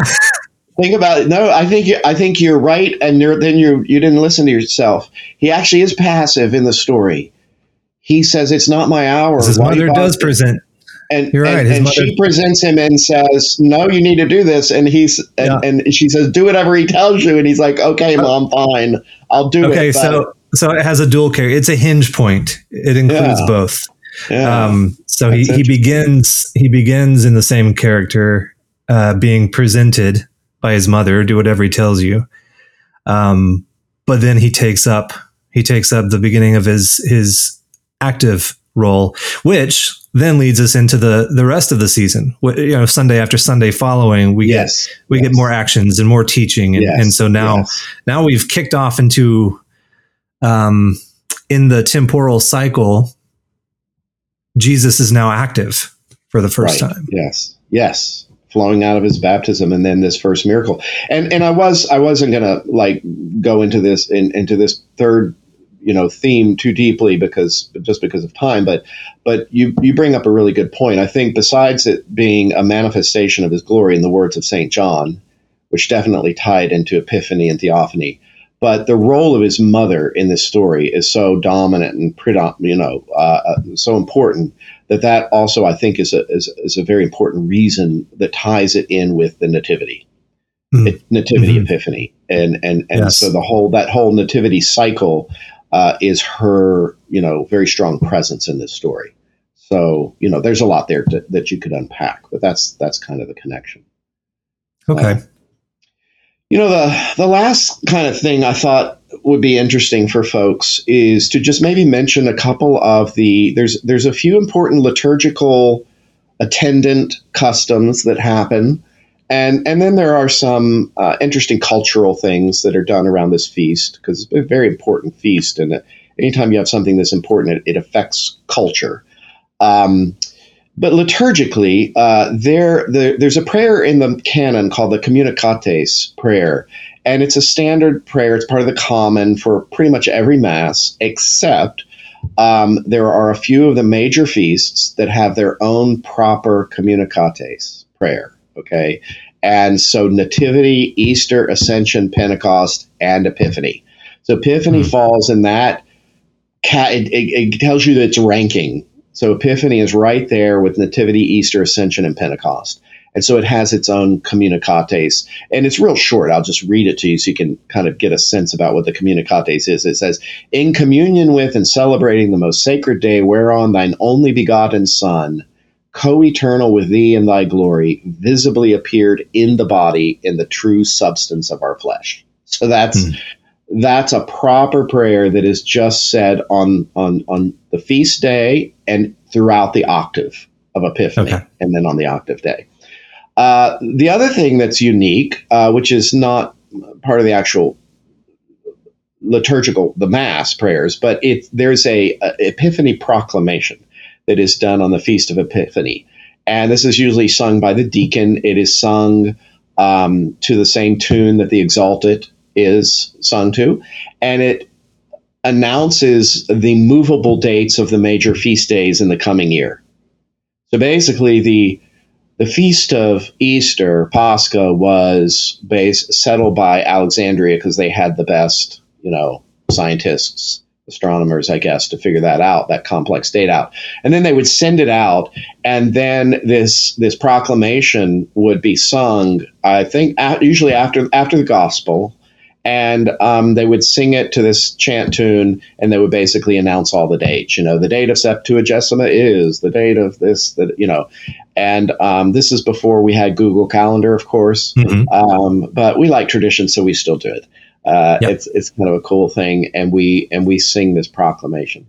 Think about it. No, I think you, I think you're right, and then you you didn't listen to yourself. He actually is passive in the story. He says it's not my hour. His mother does present. And, You're right. And, and mother- she presents him and says, "No, you need to do this." And he's and, yeah. and she says, "Do whatever he tells you." And he's like, "Okay, uh, mom, fine, I'll do okay, it." Okay, so so it has a dual character. It's a hinge point. It includes yeah. both. Yeah. Um, so he, he begins he begins in the same character, uh, being presented by his mother. Do whatever he tells you. Um, but then he takes up he takes up the beginning of his his active role, which then leads us into the the rest of the season. You know, Sunday after Sunday following, we yes. get we yes. get more actions and more teaching, and, yes. and so now now we've kicked off into um, in the temporal cycle. Jesus is now active for the first right. time. Yes, yes, flowing out of his baptism, and then this first miracle. And and I was I wasn't gonna like go into this in, into this third you know theme too deeply because just because of time but but you you bring up a really good point i think besides it being a manifestation of his glory in the words of st john which definitely tied into epiphany and theophany but the role of his mother in this story is so dominant and you know uh, uh, so important that that also I think is a is, is, a very important reason that ties it in with the nativity, mm. nativity mm-hmm. epiphany, and and and yes. so the whole that whole nativity cycle uh, is her you know very strong presence in this story. So you know there's a lot there to, that you could unpack, but that's that's kind of the connection. Okay. Uh, you know, the the last kind of thing I thought would be interesting for folks is to just maybe mention a couple of the there's there's a few important liturgical attendant customs that happen. And, and then there are some uh, interesting cultural things that are done around this feast because it's a very important feast. And anytime you have something that's important, it, it affects culture. Um, but liturgically, uh, there, there, there's a prayer in the canon called the Communicantes prayer, and it's a standard prayer. It's part of the common for pretty much every mass, except um, there are a few of the major feasts that have their own proper Communicantes prayer. Okay, and so Nativity, Easter, Ascension, Pentecost, and Epiphany. So Epiphany mm-hmm. falls in that. it, it, it tells you that it's ranking so Epiphany is right there with Nativity, Easter, Ascension, and Pentecost. And so it has its own communicantes. And it's real short. I'll just read it to you so you can kind of get a sense about what the communicantes is. It says, In communion with and celebrating the most sacred day whereon thine only begotten Son, co eternal with thee in thy glory, visibly appeared in the body in the true substance of our flesh. So that's. Hmm that's a proper prayer that is just said on on on the feast day and throughout the octave of Epiphany, okay. and then on the octave day. Uh, the other thing that's unique, uh, which is not part of the actual liturgical, the Mass prayers, but it there's a, a Epiphany proclamation that is done on the feast of Epiphany, and this is usually sung by the deacon. It is sung um, to the same tune that the Exsultet is sung to, and it announces the movable dates of the major feast days in the coming year. So basically, the the feast of Easter, Pascha, was based settled by Alexandria because they had the best, you know, scientists, astronomers, I guess, to figure that out, that complex date out. And then they would send it out, and then this this proclamation would be sung. I think usually after after the gospel, and um, they would sing it to this chant tune, and they would basically announce all the dates. You know, the date of Septuagesima is the date of this, that you know, and um, this is before we had Google Calendar, of course. Mm-hmm. Um, but we like tradition, so we still do it. Uh, yep. It's it's kind of a cool thing, and we and we sing this proclamation.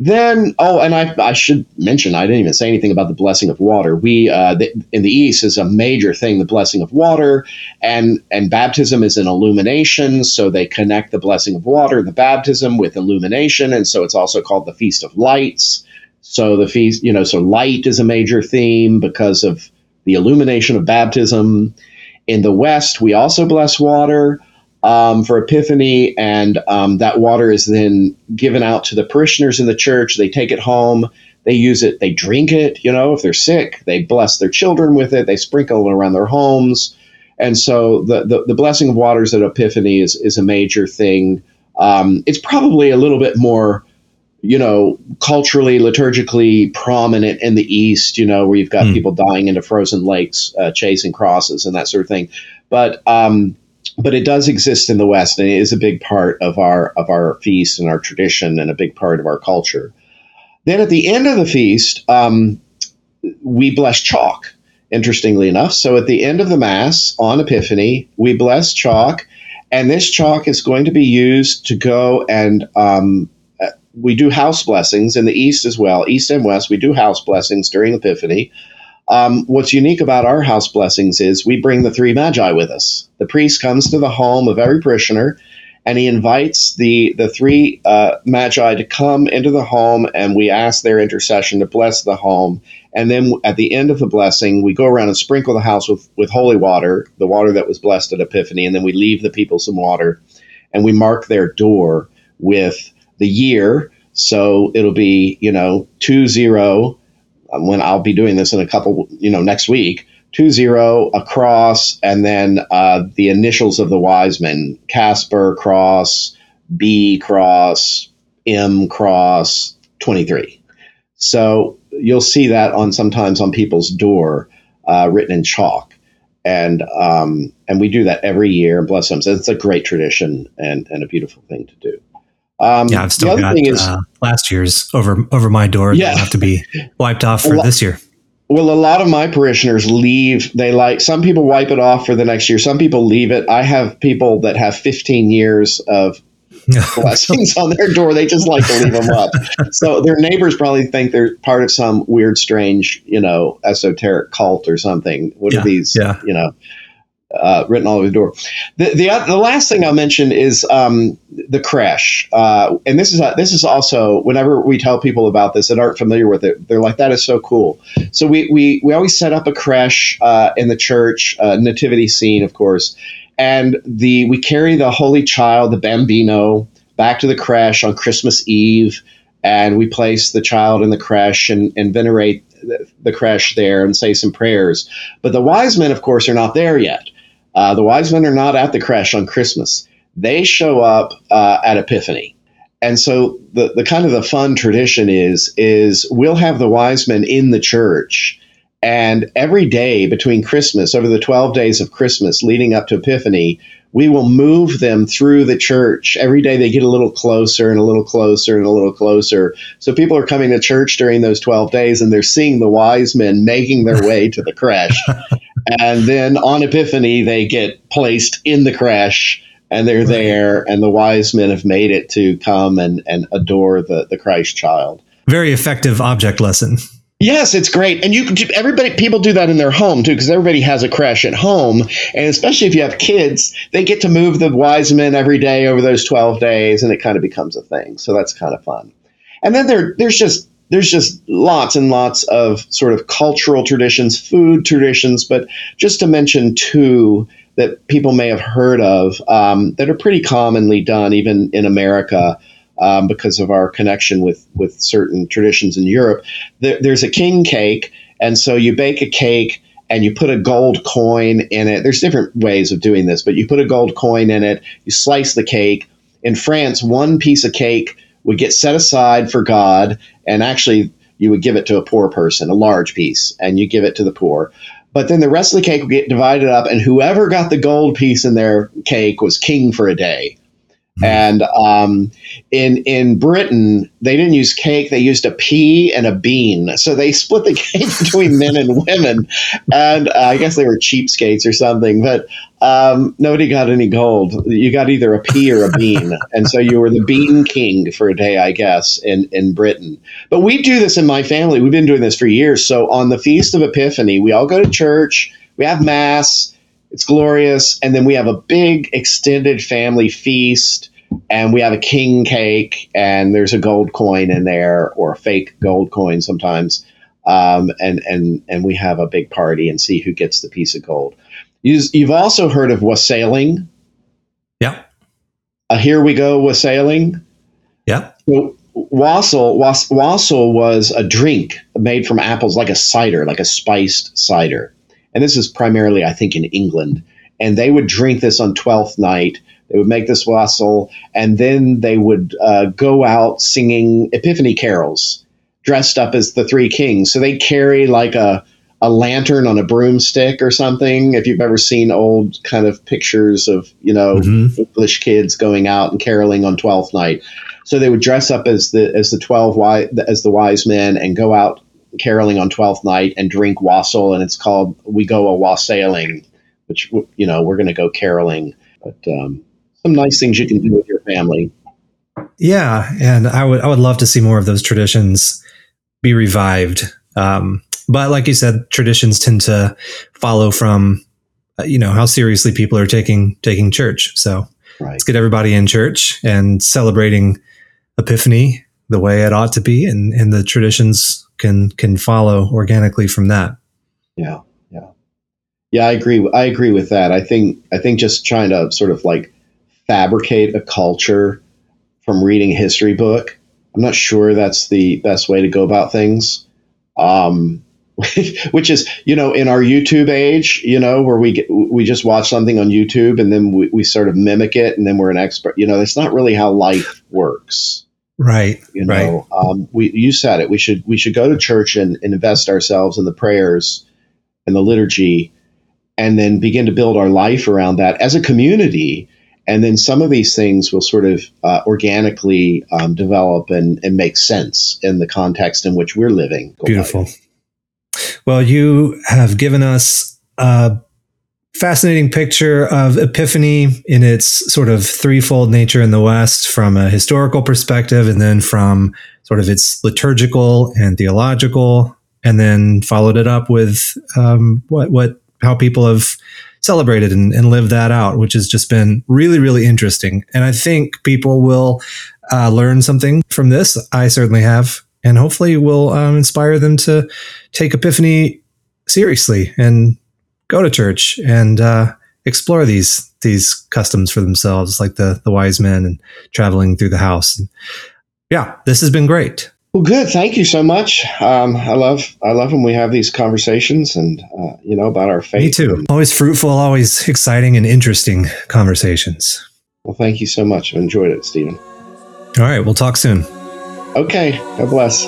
Then, oh, and I, I should mention, I didn't even say anything about the blessing of water. We uh, the, in the East is a major thing, the blessing of water, and and baptism is an illumination. So they connect the blessing of water, the baptism, with illumination, and so it's also called the Feast of Lights. So the feast, you know, so light is a major theme because of the illumination of baptism. In the West, we also bless water. Um, for Epiphany, and um, that water is then given out to the parishioners in the church. They take it home, they use it, they drink it. You know, if they're sick, they bless their children with it. They sprinkle it around their homes, and so the the, the blessing of waters at Epiphany is is a major thing. Um, it's probably a little bit more you know, culturally, liturgically prominent in the East, you know, where you've got mm. people dying into frozen lakes, uh, chasing crosses and that sort of thing. But um, but it does exist in the West, and it is a big part of our of our feast and our tradition, and a big part of our culture. Then at the end of the feast, um, we bless chalk. Interestingly enough, so at the end of the Mass on Epiphany, we bless chalk, and this chalk is going to be used to go and um, uh, we do house blessings in the East as well, East and West. We do house blessings during Epiphany. Um, what's unique about our house blessings is we bring the three magi with us. The priest comes to the home of every parishioner and he invites the, the three uh, magi to come into the home and we ask their intercession to bless the home. And then at the end of the blessing, we go around and sprinkle the house with, with holy water, the water that was blessed at Epiphany. And then we leave the people some water and we mark their door with the year. So it'll be, you know, 2 0 when I'll be doing this in a couple, you know, next week, two zero across, and then uh, the initials of the wise men: Casper cross, B cross, M cross, twenty three. So you'll see that on sometimes on people's door, uh, written in chalk, and um, and we do that every year. Bless them. So it's a great tradition and and a beautiful thing to do. Um, yeah, I've still got is, uh, last year's over over my door. Yeah, have to be wiped off for this year. Well, a lot of my parishioners leave. They like some people wipe it off for the next year. Some people leave it. I have people that have 15 years of blessings on their door. They just like to leave them up. So their neighbors probably think they're part of some weird, strange, you know, esoteric cult or something. What yeah, are these? Yeah. You know, uh, written all over the door. The, the, the last thing I'll mention is um, the creche, uh, and this is a, this is also whenever we tell people about this that aren't familiar with it, they're like, "That is so cool." So we we, we always set up a creche uh, in the church, uh, nativity scene, of course, and the we carry the Holy Child, the Bambino, back to the creche on Christmas Eve, and we place the child in the creche and, and venerate the, the creche there and say some prayers. But the wise men, of course, are not there yet. Uh, the wise men are not at the creche on Christmas. They show up uh, at Epiphany. And so the, the kind of the fun tradition is is we'll have the wise men in the church and every day between Christmas, over the 12 days of Christmas leading up to Epiphany, we will move them through the church. Every day they get a little closer and a little closer and a little closer. So people are coming to church during those 12 days and they're seeing the wise men making their way to the creche. and then on Epiphany, they get placed in the creche and they're there, and the wise men have made it to come and, and adore the, the Christ child. Very effective object lesson. Yes, it's great, and you can everybody people do that in their home too because everybody has a creche at home, and especially if you have kids, they get to move the wise men every day over those twelve days, and it kind of becomes a thing. So that's kind of fun. And then there there's just there's just lots and lots of sort of cultural traditions, food traditions, but just to mention two that people may have heard of um, that are pretty commonly done even in America. Um, because of our connection with, with certain traditions in Europe, there, there's a king cake, and so you bake a cake and you put a gold coin in it. There's different ways of doing this, but you put a gold coin in it, you slice the cake. In France, one piece of cake would get set aside for God, and actually you would give it to a poor person, a large piece, and you give it to the poor. But then the rest of the cake would get divided up, and whoever got the gold piece in their cake was king for a day. Mm-hmm. And um, in in Britain, they didn't use cake; they used a pea and a bean. So they split the cake between men and women. And uh, I guess they were cheapskates or something. But um, nobody got any gold. You got either a pea or a bean, and so you were the bean king for a day, I guess, in in Britain. But we do this in my family. We've been doing this for years. So on the feast of Epiphany, we all go to church. We have mass it's glorious. And then we have a big extended family feast and we have a king cake and there's a gold coin in there or a fake gold coin sometimes. Um, and, and, and we have a big party and see who gets the piece of gold. You've also heard of wassailing. Yeah. a here we go wassailing. Yeah. So, wassail, was, wassail was a drink made from apples, like a cider, like a spiced cider. And this is primarily, I think, in England. And they would drink this on Twelfth Night. They would make this wassail, and then they would uh, go out singing Epiphany carols, dressed up as the three kings. So they carry like a a lantern on a broomstick or something. If you've ever seen old kind of pictures of you know mm-hmm. English kids going out and caroling on Twelfth Night, so they would dress up as the as the twelve wise as the wise men and go out caroling on Twelfth Night and drink wassail, and it's called we go a wassailing, which you know we're going to go caroling. But um, some nice things you can do with your family. Yeah, and I would I would love to see more of those traditions be revived. Um, but like you said, traditions tend to follow from uh, you know how seriously people are taking taking church. So right. let's get everybody in church and celebrating Epiphany the way it ought to be, and and the traditions can can follow organically from that. Yeah, yeah, yeah. I agree. I agree with that. I think I think just trying to sort of like fabricate a culture from reading a history book. I'm not sure that's the best way to go about things. Um, which is you know in our YouTube age, you know where we get, we just watch something on YouTube and then we, we sort of mimic it and then we're an expert. You know, that's not really how life works. Right. You know, right. Um, we you said it. We should we should go to church and, and invest ourselves in the prayers and the liturgy, and then begin to build our life around that as a community. And then some of these things will sort of uh, organically um, develop and, and make sense in the context in which we're living. Beautiful. Well, you have given us a fascinating picture of Epiphany in its sort of threefold nature in the West from a historical perspective, and then from sort of its liturgical and theological, and then followed it up with um, what what how people have celebrated and, and lived that out, which has just been really really interesting. And I think people will uh, learn something from this. I certainly have and hopefully will um, inspire them to take Epiphany seriously and go to church and uh, explore these these customs for themselves, like the the wise men and traveling through the house. And yeah, this has been great. Well, good. Thank you so much. Um, I love I love when we have these conversations and uh, you know about our faith. Me too. Always fruitful, always exciting and interesting conversations. Well, thank you so much. I've enjoyed it, Stephen. All right, we'll talk soon. Okay. God bless.